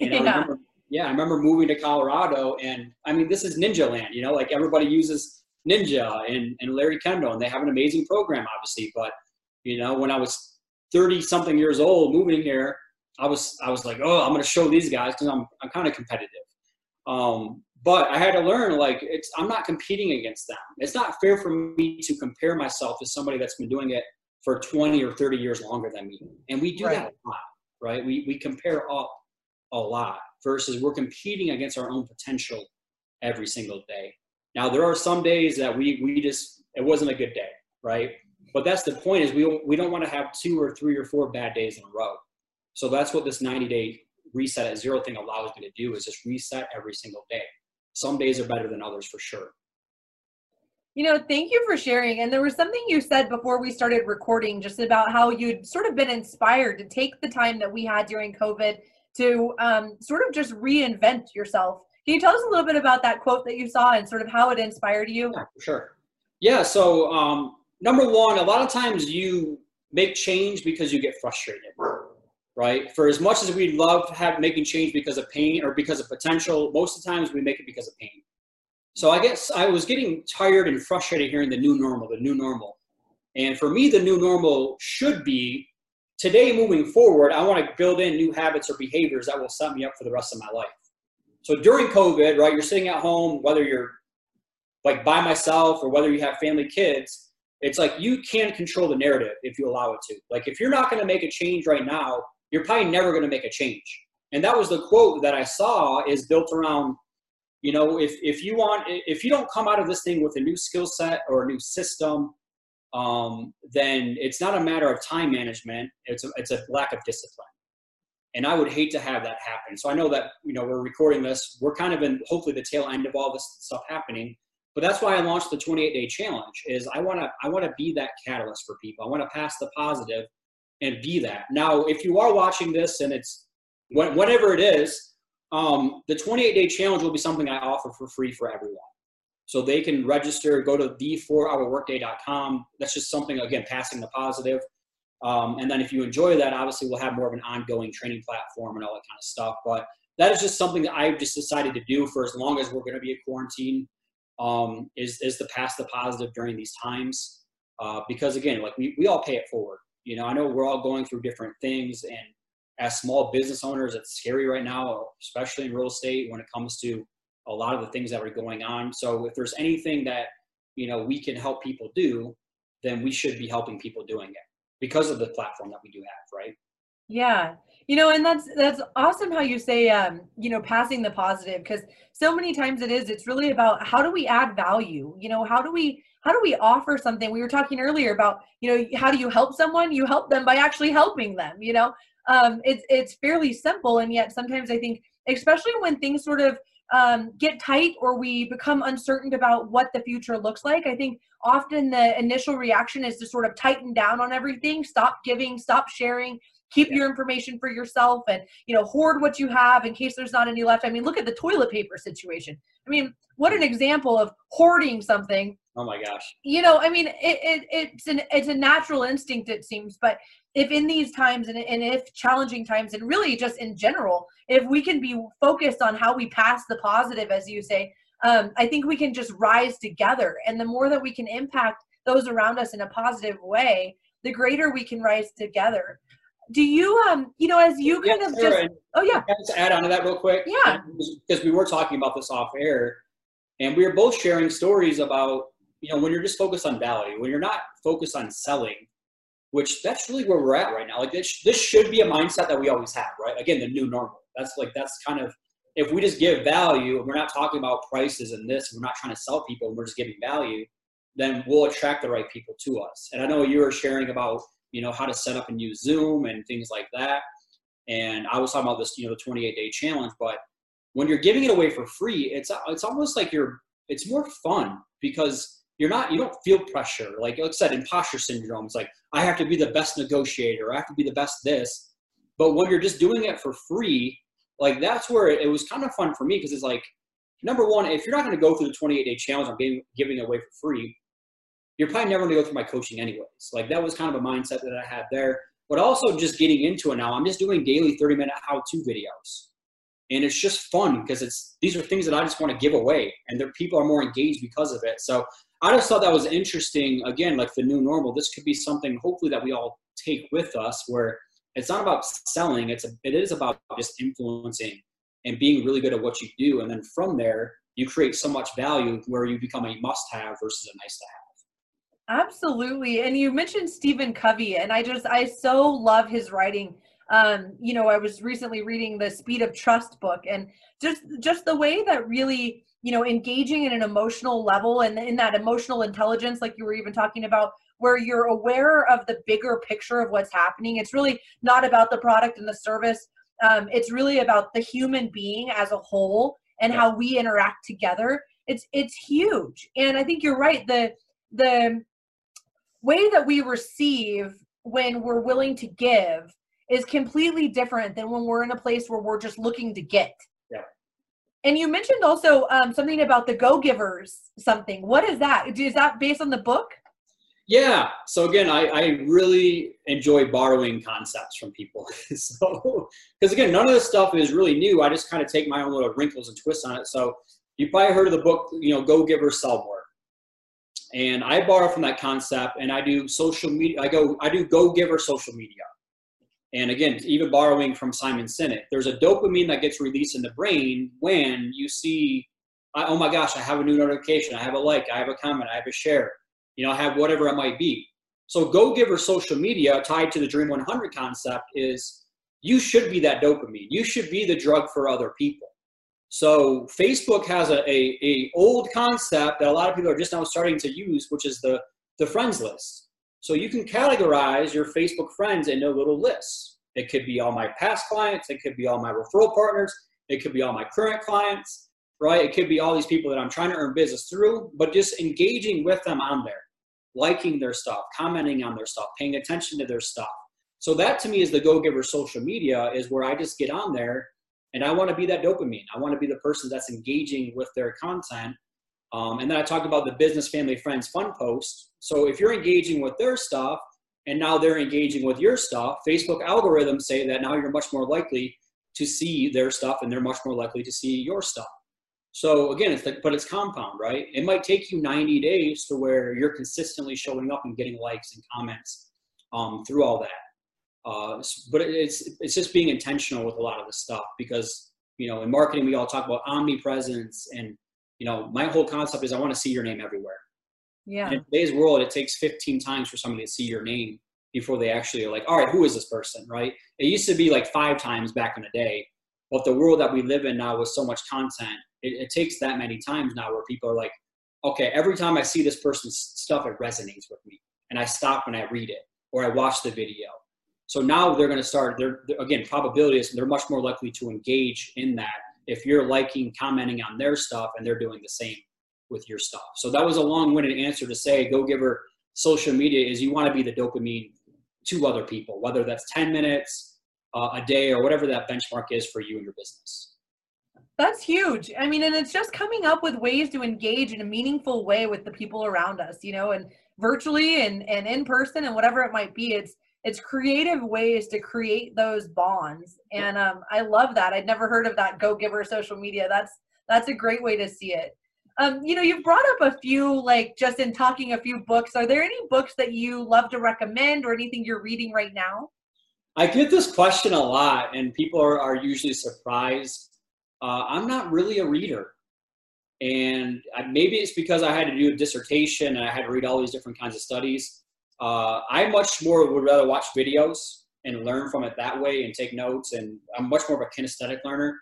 And yeah. I remember yeah, I remember moving to Colorado, and I mean, this is Ninja Land. You know, like everybody uses Ninja and, and Larry Kendall, and they have an amazing program, obviously. But you know, when I was thirty something years old, moving here, I was I was like, oh, I'm going to show these guys because I'm I'm kind of competitive. Um, but I had to learn like it's I'm not competing against them. It's not fair for me to compare myself to somebody that's been doing it for 20 or 30 years longer than me. And we do right. that a lot, right? We we compare up a lot versus we're competing against our own potential every single day. Now there are some days that we we just it wasn't a good day, right? But that's the point is we we don't want to have two or three or four bad days in a row. So that's what this 90 day reset at zero thing allows me to do is just reset every single day. Some days are better than others for sure. You know, thank you for sharing. And there was something you said before we started recording just about how you'd sort of been inspired to take the time that we had during COVID to um, sort of just reinvent yourself. Can you tell us a little bit about that quote that you saw and sort of how it inspired you? Yeah, sure. Yeah. So, um, number one, a lot of times you make change because you get frustrated, right? For as much as we love have making change because of pain or because of potential, most of the times we make it because of pain. So I guess I was getting tired and frustrated hearing the new normal, the new normal. And for me, the new normal should be Today, moving forward, I want to build in new habits or behaviors that will set me up for the rest of my life. So during COVID, right, you're sitting at home, whether you're like by myself or whether you have family kids, it's like you can control the narrative if you allow it to. Like if you're not going to make a change right now, you're probably never going to make a change. And that was the quote that I saw is built around, you know, if if you want if you don't come out of this thing with a new skill set or a new system um, then it's not a matter of time management. It's a, it's a lack of discipline. And I would hate to have that happen. So I know that, you know, we're recording this. We're kind of in hopefully the tail end of all this stuff happening. But that's why I launched the 28 day challenge is I want to, I want to be that catalyst for people. I want to pass the positive and be that. Now, if you are watching this and it's whatever it is, um, the 28 day challenge will be something I offer for free for everyone. So they can register, go to the4hourworkday.com. That's just something, again, passing the positive. Um, and then if you enjoy that, obviously we'll have more of an ongoing training platform and all that kind of stuff. But that is just something that I've just decided to do for as long as we're going to be at quarantine um, is, is to pass the positive during these times. Uh, because again, like we, we all pay it forward. You know, I know we're all going through different things and as small business owners, it's scary right now, especially in real estate when it comes to a lot of the things that are going on. So if there's anything that you know we can help people do, then we should be helping people doing it because of the platform that we do have, right? Yeah. You know, and that's that's awesome how you say um, you know, passing the positive because so many times it is it's really about how do we add value? You know, how do we how do we offer something? We were talking earlier about, you know, how do you help someone? You help them by actually helping them, you know. Um, it's it's fairly simple and yet sometimes I think especially when things sort of um, get tight or we become uncertain about what the future looks like. I think often the initial reaction is to sort of tighten down on everything, stop giving, stop sharing, keep yeah. your information for yourself, and you know hoard what you have in case there's not any left. I mean, look at the toilet paper situation. I mean, what an example of hoarding something Oh my gosh. You know, I mean, it, it it's an it's a natural instinct it seems, but if in these times and, and if challenging times and really just in general, if we can be focused on how we pass the positive, as you say, um, I think we can just rise together. And the more that we can impact those around us in a positive way, the greater we can rise together. Do you, um, you know, as you kind Yeah, of Sarah, just, oh yeah, Can I just add on to that real quick? Yeah. Because we were talking about this off air, and we were both sharing stories about, you know, when you're just focused on value, when you're not focused on selling, which that's really where we're at right now. Like this, this should be a mindset that we always have, right? Again, the new normal. That's like that's kind of if we just give value and we're not talking about prices and this, and we're not trying to sell people, and we're just giving value, then we'll attract the right people to us. And I know you were sharing about, you know, how to set up and use Zoom and things like that. And I was talking about this, you know, the 28 day challenge, but when you're giving it away for free, it's it's almost like you're it's more fun because you're not you don't feel pressure. Like like I said, imposter syndrome. It's like I have to be the best negotiator, I have to be the best this. But when you're just doing it for free, like that's where it, it was kind of fun for me because it's like number one, if you're not going to go through the 28 day challenge, I'm giving giving away for free. You're probably never going to go through my coaching anyways. Like that was kind of a mindset that I had there. But also just getting into it now, I'm just doing daily 30 minute how to videos and it's just fun because it's these are things that I just want to give away, and their people are more engaged because of it. So I just thought that was interesting. Again, like the new normal, this could be something hopefully that we all take with us, where it's not about selling; it's a, it is about just influencing and being really good at what you do, and then from there you create so much value where you become a must-have versus a nice-to-have. Absolutely. And you mentioned Stephen Covey, and I just, I so love his writing. Um, you know, I was recently reading the Speed of Trust book, and just, just the way that really, you know, engaging in an emotional level and in that emotional intelligence, like you were even talking about, where you're aware of the bigger picture of what's happening. It's really not about the product and the service. Um, it's really about the human being as a whole and how we interact together. It's, it's huge. And I think you're right. The, the way that we receive when we're willing to give is completely different than when we're in a place where we're just looking to get. And you mentioned also um, something about the Go Givers. Something. What is that? Is that based on the book? Yeah. So again, I, I really enjoy borrowing concepts from people. so, because again, none of this stuff is really new. I just kind of take my own little wrinkles and twists on it. So, you probably heard of the book, you know, Go Giver, Sell More. And I borrow from that concept, and I do social media. I go, I do Go Giver social media. And again, even borrowing from Simon Sinek, there's a dopamine that gets released in the brain when you see, oh my gosh, I have a new notification, I have a like, I have a comment, I have a share, you know, I have whatever it might be. So, Go Giver social media tied to the Dream 100 concept is you should be that dopamine. You should be the drug for other people. So, Facebook has a, a, a old concept that a lot of people are just now starting to use, which is the the friends list. So you can categorize your Facebook friends into little lists. It could be all my past clients, it could be all my referral partners, it could be all my current clients, right? It could be all these people that I'm trying to earn business through, but just engaging with them on there, liking their stuff, commenting on their stuff, paying attention to their stuff. So that to me is the go giver social media is where I just get on there and I want to be that dopamine. I want to be the person that's engaging with their content um, and then I talked about the business, family, friends, fun post. So if you're engaging with their stuff and now they're engaging with your stuff, Facebook algorithms say that now you're much more likely to see their stuff and they're much more likely to see your stuff. So again, it's like, but it's compound, right? It might take you 90 days to where you're consistently showing up and getting likes and comments um, through all that. Uh, but it's it's just being intentional with a lot of this stuff because you know in marketing we all talk about omnipresence and you know, my whole concept is I want to see your name everywhere. Yeah. And in today's world, it takes 15 times for somebody to see your name before they actually are like, all right, who is this person, right? It used to be like five times back in the day. But the world that we live in now with so much content, it, it takes that many times now where people are like, okay, every time I see this person's stuff, it resonates with me. And I stop when I read it or I watch the video. So now they're going to start, they're, again, probability is they're much more likely to engage in that if you're liking, commenting on their stuff and they're doing the same with your stuff. So that was a long-winded answer to say go giver social media is you want to be the dopamine to other people, whether that's 10 minutes uh, a day or whatever that benchmark is for you and your business. That's huge. I mean, and it's just coming up with ways to engage in a meaningful way with the people around us, you know, and virtually and, and in person and whatever it might be. It's it's creative ways to create those bonds. And um, I love that. I'd never heard of that Go Giver social media. That's that's a great way to see it. Um, you know, you've brought up a few, like just in talking a few books. Are there any books that you love to recommend or anything you're reading right now? I get this question a lot, and people are, are usually surprised uh, I'm not really a reader. And maybe it's because I had to do a dissertation and I had to read all these different kinds of studies. Uh, I much more would rather watch videos and learn from it that way and take notes. And I'm much more of a kinesthetic learner.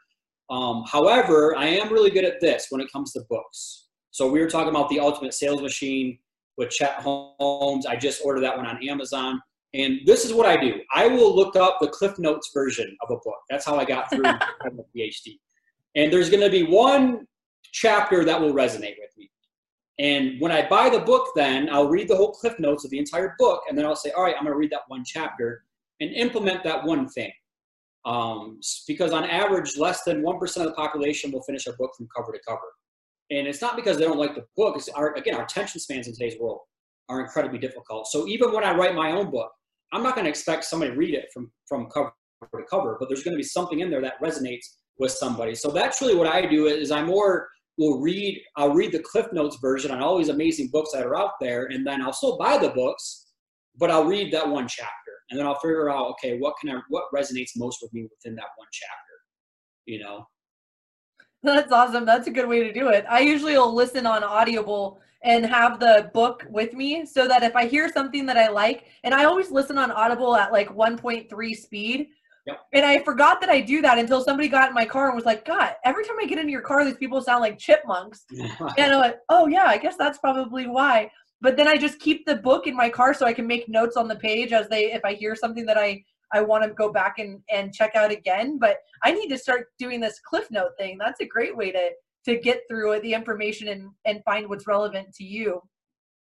Um, however, I am really good at this when it comes to books. So we were talking about the Ultimate Sales Machine with Chet Holmes. I just ordered that one on Amazon. And this is what I do. I will look up the Cliff Notes version of a book. That's how I got through my PhD. And there's going to be one chapter that will resonate with me. And when I buy the book, then I'll read the whole cliff notes of the entire book, and then I'll say, all right, I'm going to read that one chapter and implement that one thing. Um, because on average, less than 1% of the population will finish a book from cover to cover. And it's not because they don't like the book. It's our, again, our attention spans in today's world are incredibly difficult. So even when I write my own book, I'm not going to expect somebody to read it from, from cover to cover, but there's going to be something in there that resonates with somebody. So that's really what I do is I more will read, I'll read the Cliff Notes version on all these amazing books that are out there, and then I'll still buy the books, but I'll read that one chapter. And then I'll figure out, okay, what can I what resonates most with me within that one chapter? You know? That's awesome. That's a good way to do it. I usually will listen on Audible and have the book with me so that if I hear something that I like, and I always listen on Audible at like 1.3 speed Yep. And I forgot that I do that until somebody got in my car and was like, God, every time I get into your car, these people sound like chipmunks. and I'm like, oh, yeah, I guess that's probably why. But then I just keep the book in my car so I can make notes on the page as they, if I hear something that I, I want to go back and, and check out again. But I need to start doing this Cliff Note thing. That's a great way to, to get through the information and, and find what's relevant to you.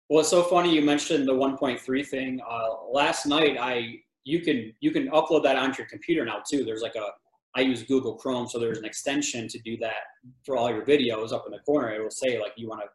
Well, it's so funny you mentioned the 1.3 thing. Uh, last night, I you can you can upload that onto your computer now too. There's like a I use Google Chrome, so there's an extension to do that for all your videos up in the corner. It will say like you want to.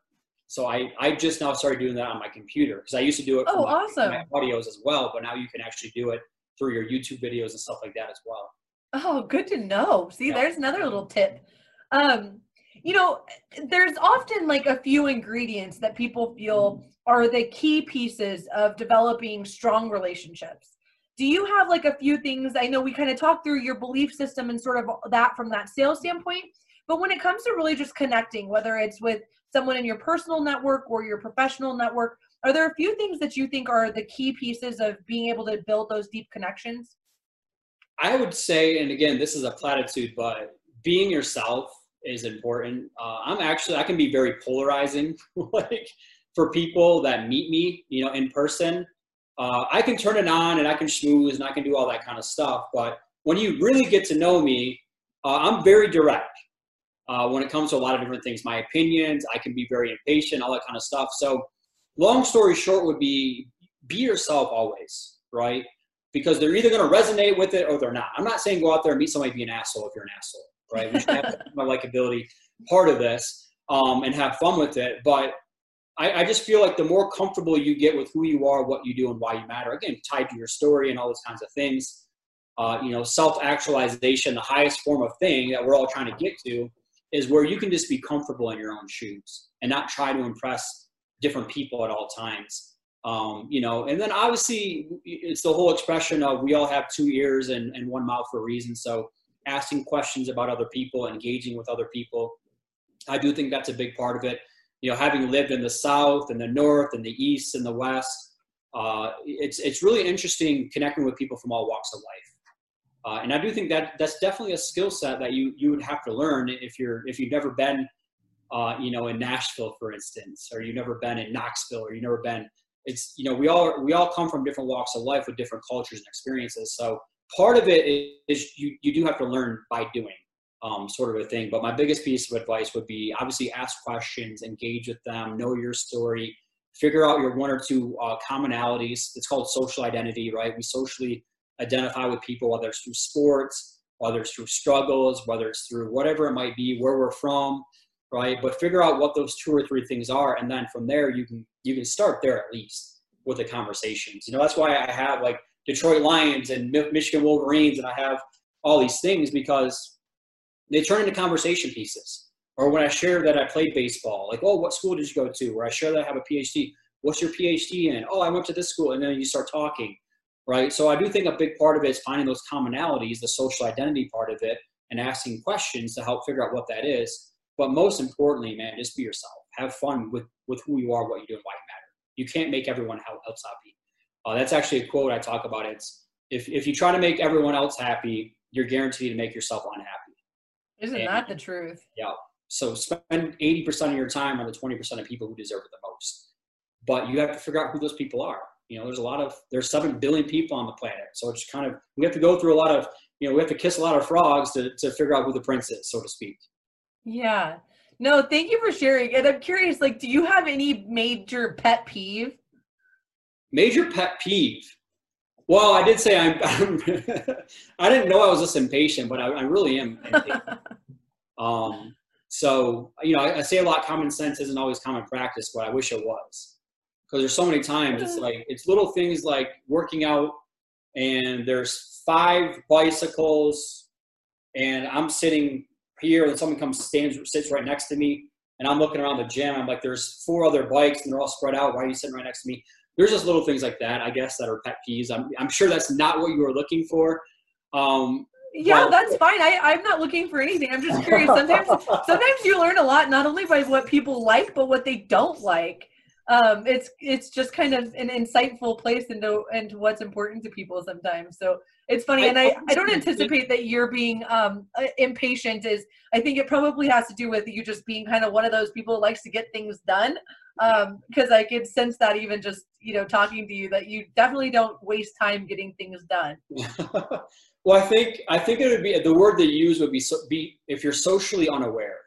So I I just now started doing that on my computer because I used to do it. Oh, my, awesome! My audios as well, but now you can actually do it through your YouTube videos and stuff like that as well. Oh, good to know. See, yeah. there's another little tip. Um, you know, there's often like a few ingredients that people feel are the key pieces of developing strong relationships do you have like a few things i know we kind of talked through your belief system and sort of that from that sales standpoint but when it comes to really just connecting whether it's with someone in your personal network or your professional network are there a few things that you think are the key pieces of being able to build those deep connections? I would say and again this is a platitude but being yourself is important. Uh, i'm actually i can be very polarizing like for people that meet me you know in person uh, I can turn it on and I can schmooze and I can do all that kind of stuff. But when you really get to know me, uh, I'm very direct uh, when it comes to a lot of different things. My opinions, I can be very impatient, all that kind of stuff. So, long story short, would be be yourself always, right? Because they're either going to resonate with it or they're not. I'm not saying go out there and meet somebody be an asshole if you're an asshole, right? We should have my likability part of this um, and have fun with it. But I, I, just feel like the more comfortable you get with who you are, what you do, and why you matter, again, tied to your story and all those kinds of things, uh, you know, self actualization, the highest form of thing that we're all trying to get to, is where you can just be comfortable in your own shoes and not try to impress different people at all times. Um, you know, and then obviously it's the whole expression of we all have two ears and, and one mouth for a reason. So asking questions about other people, engaging with other people, I do think that's a big part of it you know, having lived in the South and the North and the East and the West, uh, it's it's really interesting connecting with people from all walks of life. Uh, and I do think that that's definitely a skill set that you you would have to learn if you're if you've never been, uh, you know, in Nashville, for instance, or you've never been in Knoxville, or you've never been. It's you know we all we all come from different walks of life with different cultures and experiences. So part of it is you you do have to learn by doing um, sort of a thing. But my biggest piece of advice would be obviously ask questions, engage with them, know your story, figure out your one or two uh, commonalities. It's called social identity, right? We socially identify with people, whether it's through sports, whether it's through struggles, whether it's through whatever it might be, where we're from, right? But figure out what those two or three things are, and then from there you can you can start there at least with the conversations. You know, that's why I have like Detroit Lions and Michigan Wolverines, and I have all these things because they turn into conversation pieces. Or when I share that I played baseball, like, oh, what school did you go to? Or I share that I have a PhD. What's your PhD in? Oh, I went to this school, and then you start talking, right? So I do think a big part of it is finding those commonalities, the social identity part of it, and asking questions to help figure out what that is. But most importantly, man, just be yourself. Have fun with with who you are, what you do, and why you matter. You can't make everyone else happy. Uh, that's actually a quote I talk about. It's if if you try to make everyone else happy, you're guaranteed to make yourself unhappy. Isn't and, that the truth? Yeah. So spend 80% of your time on the 20% of people who deserve it the most. But you have to figure out who those people are. You know, there's a lot of there's seven billion people on the planet. So it's kind of we have to go through a lot of you know, we have to kiss a lot of frogs to, to figure out who the prince is, so to speak. Yeah. No, thank you for sharing. And I'm curious, like, do you have any major pet peeve? Major pet peeve. Well, I did say I'm. I'm I didn't know I was this impatient, but I, I really am. um, so you know, I, I, say a lot. Common sense isn't always common practice, but I wish it was. Because there's so many times it's like it's little things like working out, and there's five bicycles, and I'm sitting here, and someone comes stands sits right next to me, and I'm looking around the gym. I'm like, there's four other bikes, and they're all spread out. Why are you sitting right next to me? There's just little things like that, I guess, that are pet peeves. I'm, I'm sure that's not what you were looking for. Um, yeah, that's fine. I, I'm not looking for anything. I'm just curious. Sometimes, sometimes you learn a lot, not only by what people like, but what they don't like. Um, it's it's just kind of an insightful place into into what's important to people sometimes. So it's funny, and I, I don't anticipate that you're being um, uh, impatient. Is I think it probably has to do with you just being kind of one of those people who likes to get things done um because i could sense that even just you know talking to you that you definitely don't waste time getting things done well i think i think it would be the word they use would be so, be if you're socially unaware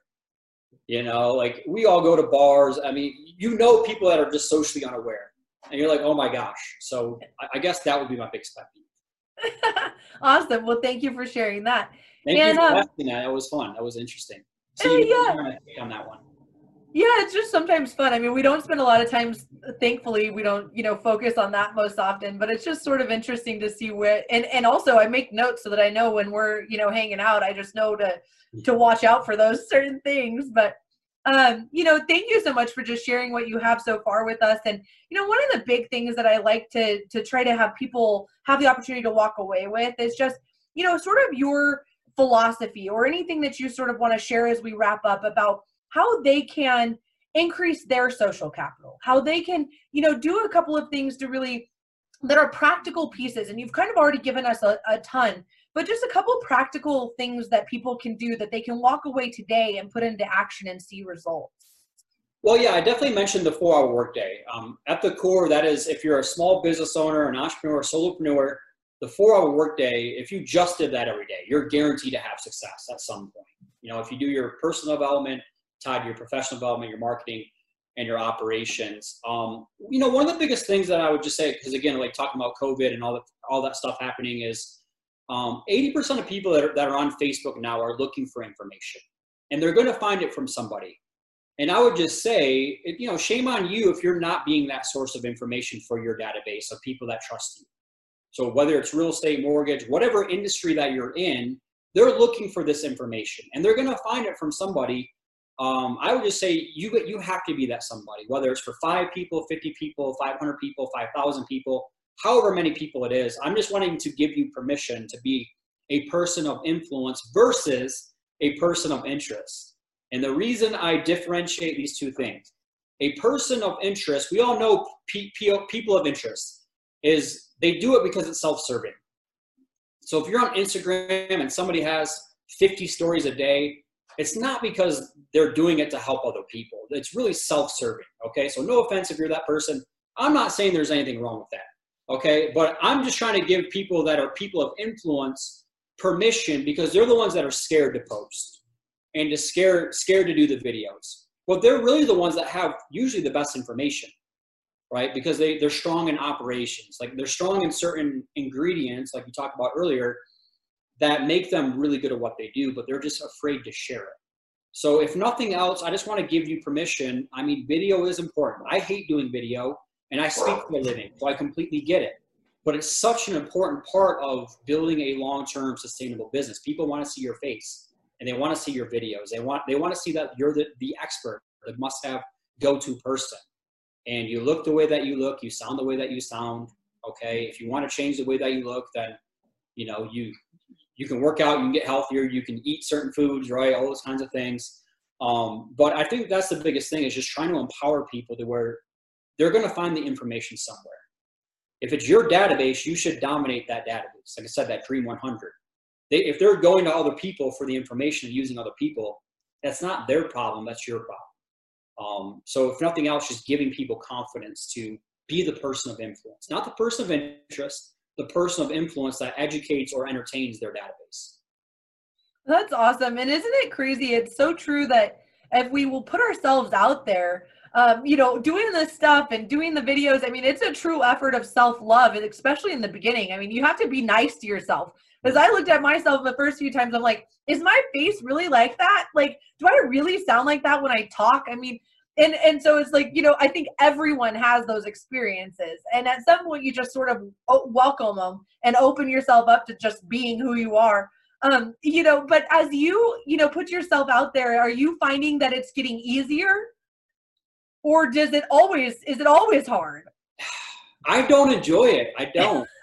you know like we all go to bars. I mean you know people that are just socially unaware and you're like oh my gosh. So i, guess that would be my big step awesome. Well thank you for sharing that. Thank and, you for um, asking that. That was fun. That was interesting. So yeah. on that one yeah it's just sometimes fun. I mean we don't spend a lot of times thankfully we don't you know focus on that most often but it's just sort of interesting to see where and and also i make notes so that i know when we're you know hanging out i just know to to watch out for those certain things but um you know thank you so much for just sharing what you have so far with us and you know one of the big things that i like to to try to have people have the opportunity to walk away with is just you know sort of your philosophy or anything that you sort of want to share as we wrap up about how they can increase their social capital, how they can, you know, do a couple of things to really that are practical pieces. And you've kind of already given us a, a ton, but just a couple practical things that people can do that they can walk away today and put into action and see results. Well, yeah, I definitely mentioned the four hour workday. Um, at the core, that is, if you're a small business owner, an entrepreneur, solopreneur, the four hour workday, if you just did that every day, you're guaranteed to have success at some point. You know, if you do your personal development, tied to your professional development, your marketing, and your operations. Um, you know, one of the biggest things that I would just say, because again, like talking about COVID and all that, all that stuff happening is um, 80% of people that are, that are on Facebook now are looking for information and they're going to find it from somebody. And I would just say, you know, shame on you if you're not being that source of information for your database of people that trust you. So whether it's real estate, mortgage, whatever industry that you're in, they're looking for this information and they're going to find it from somebody um, I would just say you you have to be that somebody, whether it's for five people, 50 people, 500 people, 5,000 people, however many people it is. I'm just wanting to give you permission to be a person of influence versus a person of interest. And the reason I differentiate these two things, a person of interest, we all know people of interest is they do it because it's self-serving. So if you're on Instagram and somebody has 50 stories a day, it's not because they're doing it to help other people. It's really self-serving. Okay, so no offense if you're that person. I'm not saying there's anything wrong with that. Okay, but I'm just trying to give people that are people of influence permission because they're the ones that are scared to post and to scared scared to do the videos. Well, they're really the ones that have usually the best information, right? Because they they're strong in operations, like they're strong in certain ingredients, like you talked about earlier that make them really good at what they do, but they're just afraid to share it. So if nothing else, I just want to give you permission. I mean, video is important. I hate doing video and I speak for a living, so I completely get it. But it's such an important part of building a long-term sustainable business. People want to see your face and they want to see your videos. They want they want to see that you're the, the expert, the must-have go-to person. And you look the way that you look, you sound the way that you sound. Okay. If you want to change the way that you look, then you know, you you can work out, you can get healthier, you can eat certain foods, right? All those kinds of things. Um, but I think that's the biggest thing is just trying to empower people to where they're going to find the information somewhere. If it's your database, you should dominate that database. Like I said, that Dream 100. They, if they're going to other people for the information and using other people, that's not their problem. That's your problem. Um, so if nothing else, just giving people confidence to be the person of influence, not the person of interest, the person of influence that educates or entertains their database. That's awesome. And isn't it crazy? It's so true that if we will put ourselves out there, um, you know, doing this stuff and doing the videos, I mean, it's a true effort of self love, especially in the beginning. I mean, you have to be nice to yourself. Because I looked at myself the first few times, I'm like, is my face really like that? Like, do I really sound like that when I talk? I mean, and and so it's like you know i think everyone has those experiences. And at some point you just sort of welcome them and open yourself up to just being who you are. Um you know but as you you know put yourself out there are you finding that it's getting easier? Or does it always is it always hard? I don't enjoy it. I don't.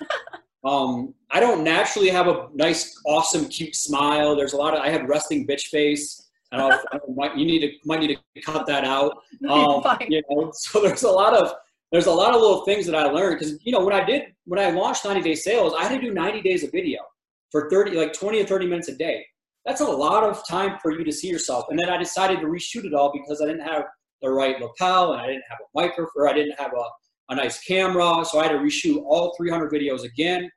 Um i don't naturally have a nice awesome cute smile. There's a lot of i have resting bitch face I don't know if, might, you need to might need to cut that out. Um, you know, so there's a lot of there's a lot of little things that I learned because you know when I did when I launched 90 Day Sales, I had to do 90 days of video for 30 like 20 or 30 minutes a day. That's a lot of time for you to see yourself. And then I decided to reshoot it all because I didn't have the right lapel and I didn't have a microphone or I didn't have a, a nice camera. So I had to reshoot all 300 videos again.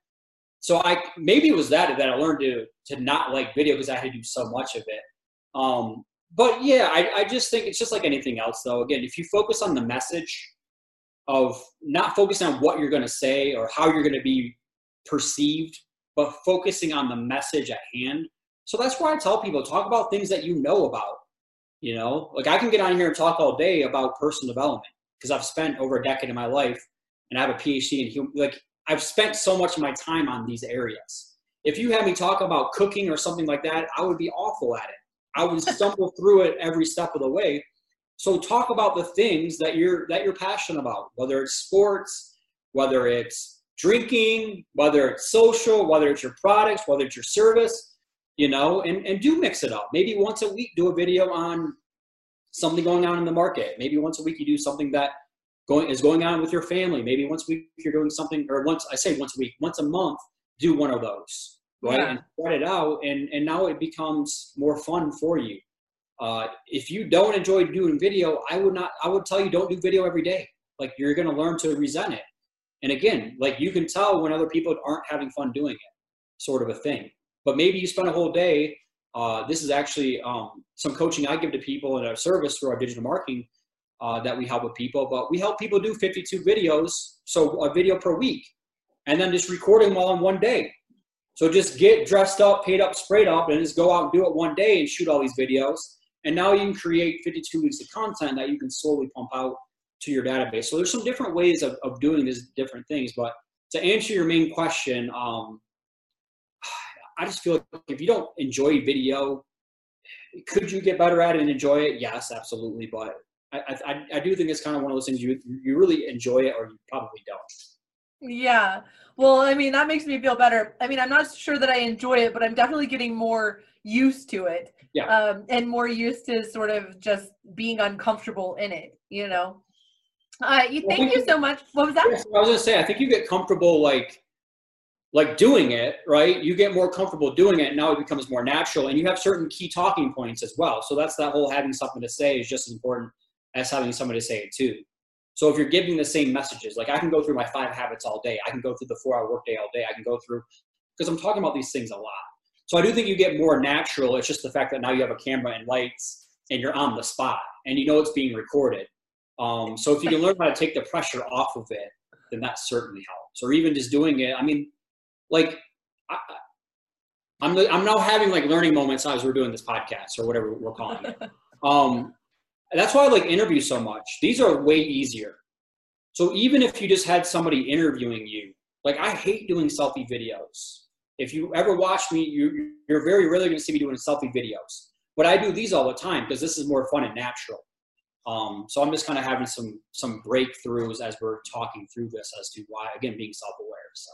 So I maybe it was that that I learned to to not like video because I had to do so much of it. Um, but yeah, I, I just think it's just like anything else, though. Again, if you focus on the message of not focusing on what you're going to say or how you're going to be perceived, but focusing on the message at hand. So that's why I tell people talk about things that you know about. You know, like I can get on here and talk all day about personal development because I've spent over a decade of my life and I have a PhD in human. Like I've spent so much of my time on these areas. If you had me talk about cooking or something like that, I would be awful at it. I would stumble through it every step of the way. So talk about the things that you're that you're passionate about, whether it's sports, whether it's drinking, whether it's social, whether it's your products, whether it's your service, you know, and, and do mix it up. Maybe once a week do a video on something going on in the market. Maybe once a week you do something that going is going on with your family. Maybe once a week you're doing something or once I say once a week, once a month, do one of those right? Yeah. And spread it out, and and now it becomes more fun for you. Uh, if you don't enjoy doing video, I would not. I would tell you don't do video every day. Like you're going to learn to resent it. And again, like you can tell when other people aren't having fun doing it, sort of a thing. But maybe you spend a whole day. Uh, this is actually um, some coaching I give to people in our service through our digital marketing uh, that we help with people. But we help people do 52 videos, so a video per week, and then just recording them all in one day. So just get dressed up, paid up, sprayed up, and just go out and do it one day and shoot all these videos. And now you can create 52 weeks of content that you can slowly pump out to your database. So there's some different ways of, of doing these different things. But to answer your main question, um, I just feel like if you don't enjoy video, could you get better at it and enjoy it? Yes, absolutely. But I, I, I do think it's kind of one of those things you you really enjoy it or you probably don't. Yeah. Well, I mean, that makes me feel better. I mean, I'm not sure that I enjoy it, but I'm definitely getting more used to it. Yeah. Um, and more used to sort of just being uncomfortable in it, you know. Uh, you, well, thank you so much. What was that? I was gonna say, I think you get comfortable like like doing it, right? You get more comfortable doing it. Now it becomes more natural, and you have certain key talking points as well. So that's that whole having something to say is just as important as having somebody to say it too. So if you're giving the same messages, like I can go through my five habits all day, I can go through the four hour workday all day, I can go through because I'm talking about these things a lot. So I do think you get more natural. It's just the fact that now you have a camera and lights and you're on the spot and you know it's being recorded. Um, so if you can learn how to take the pressure off of it, then that certainly helps. Or even just doing it. I mean, like I, I'm I'm now having like learning moments as we're doing this podcast or whatever we're calling it. um, that's why I like interviews so much. These are way easier. So even if you just had somebody interviewing you, like I hate doing selfie videos. If you ever watch me, you, you're very rarely going to see me doing selfie videos. But I do these all the time because this is more fun and natural. Um, so I'm just kind of having some some breakthroughs as we're talking through this as to why, again, being self-aware. So.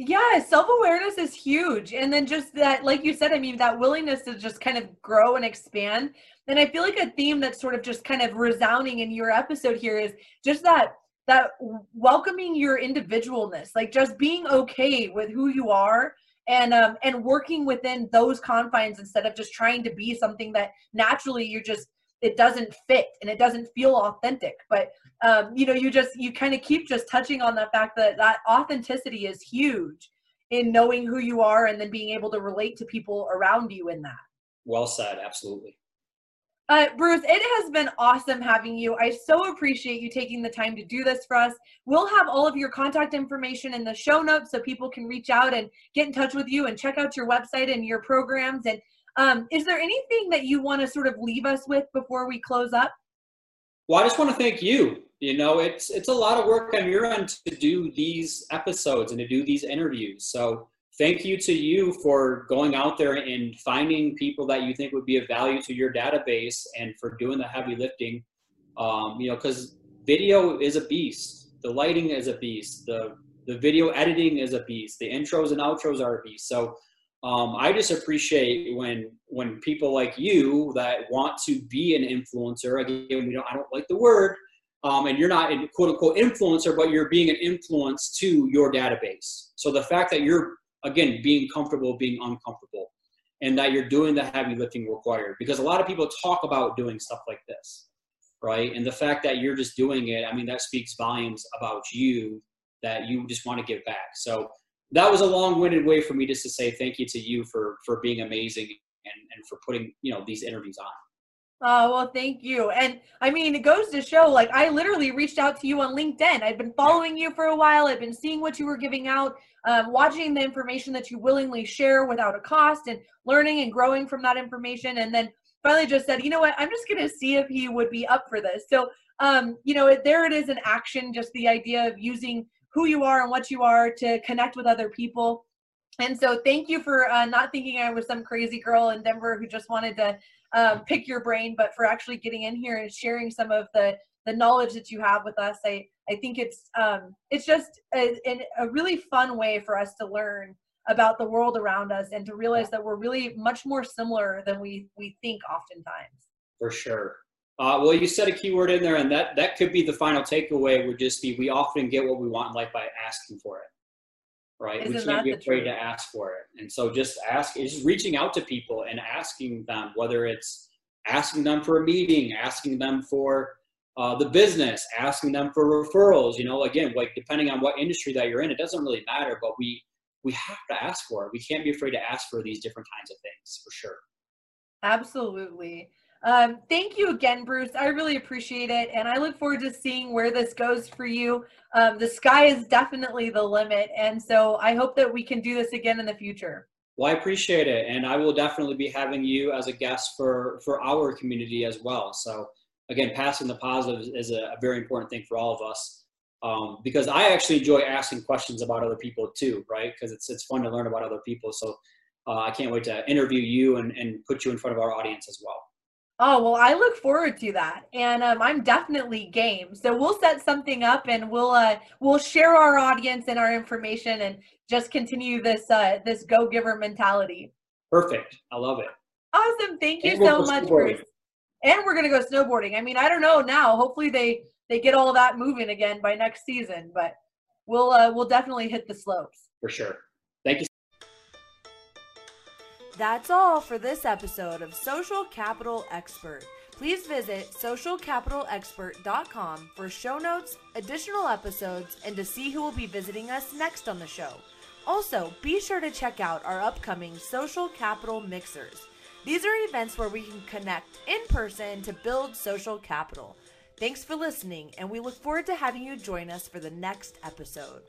Yeah, self awareness is huge. And then just that, like you said, I mean, that willingness to just kind of grow and expand. And I feel like a theme that's sort of just kind of resounding in your episode here is just that that welcoming your individualness, like just being okay with who you are and um and working within those confines instead of just trying to be something that naturally you're just it doesn't fit and it doesn't feel authentic but um, you know you just you kind of keep just touching on the fact that that authenticity is huge in knowing who you are and then being able to relate to people around you in that well said absolutely uh, Bruce, it has been awesome having you. I so appreciate you taking the time to do this for us. We'll have all of your contact information in the show notes so people can reach out and get in touch with you and check out your website and your programs. And um, is there anything that you want to sort of leave us with before we close up? Well, I just want to thank you. You know, it's it's a lot of work on your end to do these episodes and to do these interviews. So thank you to you for going out there and finding people that you think would be of value to your database and for doing the heavy lifting. Um, you know, because video is a beast. The lighting is a beast. The the video editing is a beast. The intros and outros are a beast. So um, I just appreciate when when people like you that want to be an influencer. Again, we don't I don't like the word, um, and you're not a quote unquote influencer, but you're being an influence to your database. So the fact that you're again being comfortable being uncomfortable, and that you're doing the heavy lifting required, because a lot of people talk about doing stuff like this, right? And the fact that you're just doing it, I mean, that speaks volumes about you that you just want to give back. So that was a long-winded way for me just to say thank you to you for for being amazing and and for putting you know these interviews on Oh, well, thank you. And I mean, it goes to show like I literally reached out to you on LinkedIn. I've been following you for a while. I've been seeing what you were giving out, um, watching the information that you willingly share without a cost and learning and growing from that information. And then finally just said, you know what, I'm just going to see if he would be up for this. So, um, you know, there it is in action, just the idea of using who you are and what you are to connect with other people. And so, thank you for uh, not thinking I was some crazy girl in Denver who just wanted to um, pick your brain, but for actually getting in here and sharing some of the the knowledge that you have with us. I I think it's um, it's just a, a really fun way for us to learn about the world around us and to realize that we're really much more similar than we we think oftentimes. For sure. Uh, well, you said a keyword in there, and that that could be the final takeaway. Would just be we often get what we want in life by asking for it, right? Isn't we can't be afraid to ask for it, and so just ask just reaching out to people and asking them whether it's asking them for a meeting, asking them for uh, the business, asking them for referrals. You know, again, like depending on what industry that you're in, it doesn't really matter, but we we have to ask for it. We can't be afraid to ask for these different kinds of things for sure. Absolutely. Um, thank you again, Bruce. I really appreciate it. And I look forward to seeing where this goes for you. Um, the sky is definitely the limit. And so I hope that we can do this again in the future. Well, I appreciate it. And I will definitely be having you as a guest for, for our community as well. So again, passing the positives is a, a very important thing for all of us. Um, because I actually enjoy asking questions about other people too, right? Because it's, it's fun to learn about other people. So uh, I can't wait to interview you and, and put you in front of our audience as well. Oh, well, I look forward to that. And um, I'm definitely game. So we'll set something up and we'll uh, we'll share our audience and our information and just continue this uh, this go-giver mentality. Perfect. I love it. Awesome. Thank you so much, Bruce. And we're gonna go snowboarding. I mean, I don't know now. Hopefully they they get all that moving again by next season, but we'll uh, we'll definitely hit the slopes. For sure. That's all for this episode of Social Capital Expert. Please visit socialcapitalexpert.com for show notes, additional episodes, and to see who will be visiting us next on the show. Also, be sure to check out our upcoming Social Capital Mixers. These are events where we can connect in person to build social capital. Thanks for listening, and we look forward to having you join us for the next episode.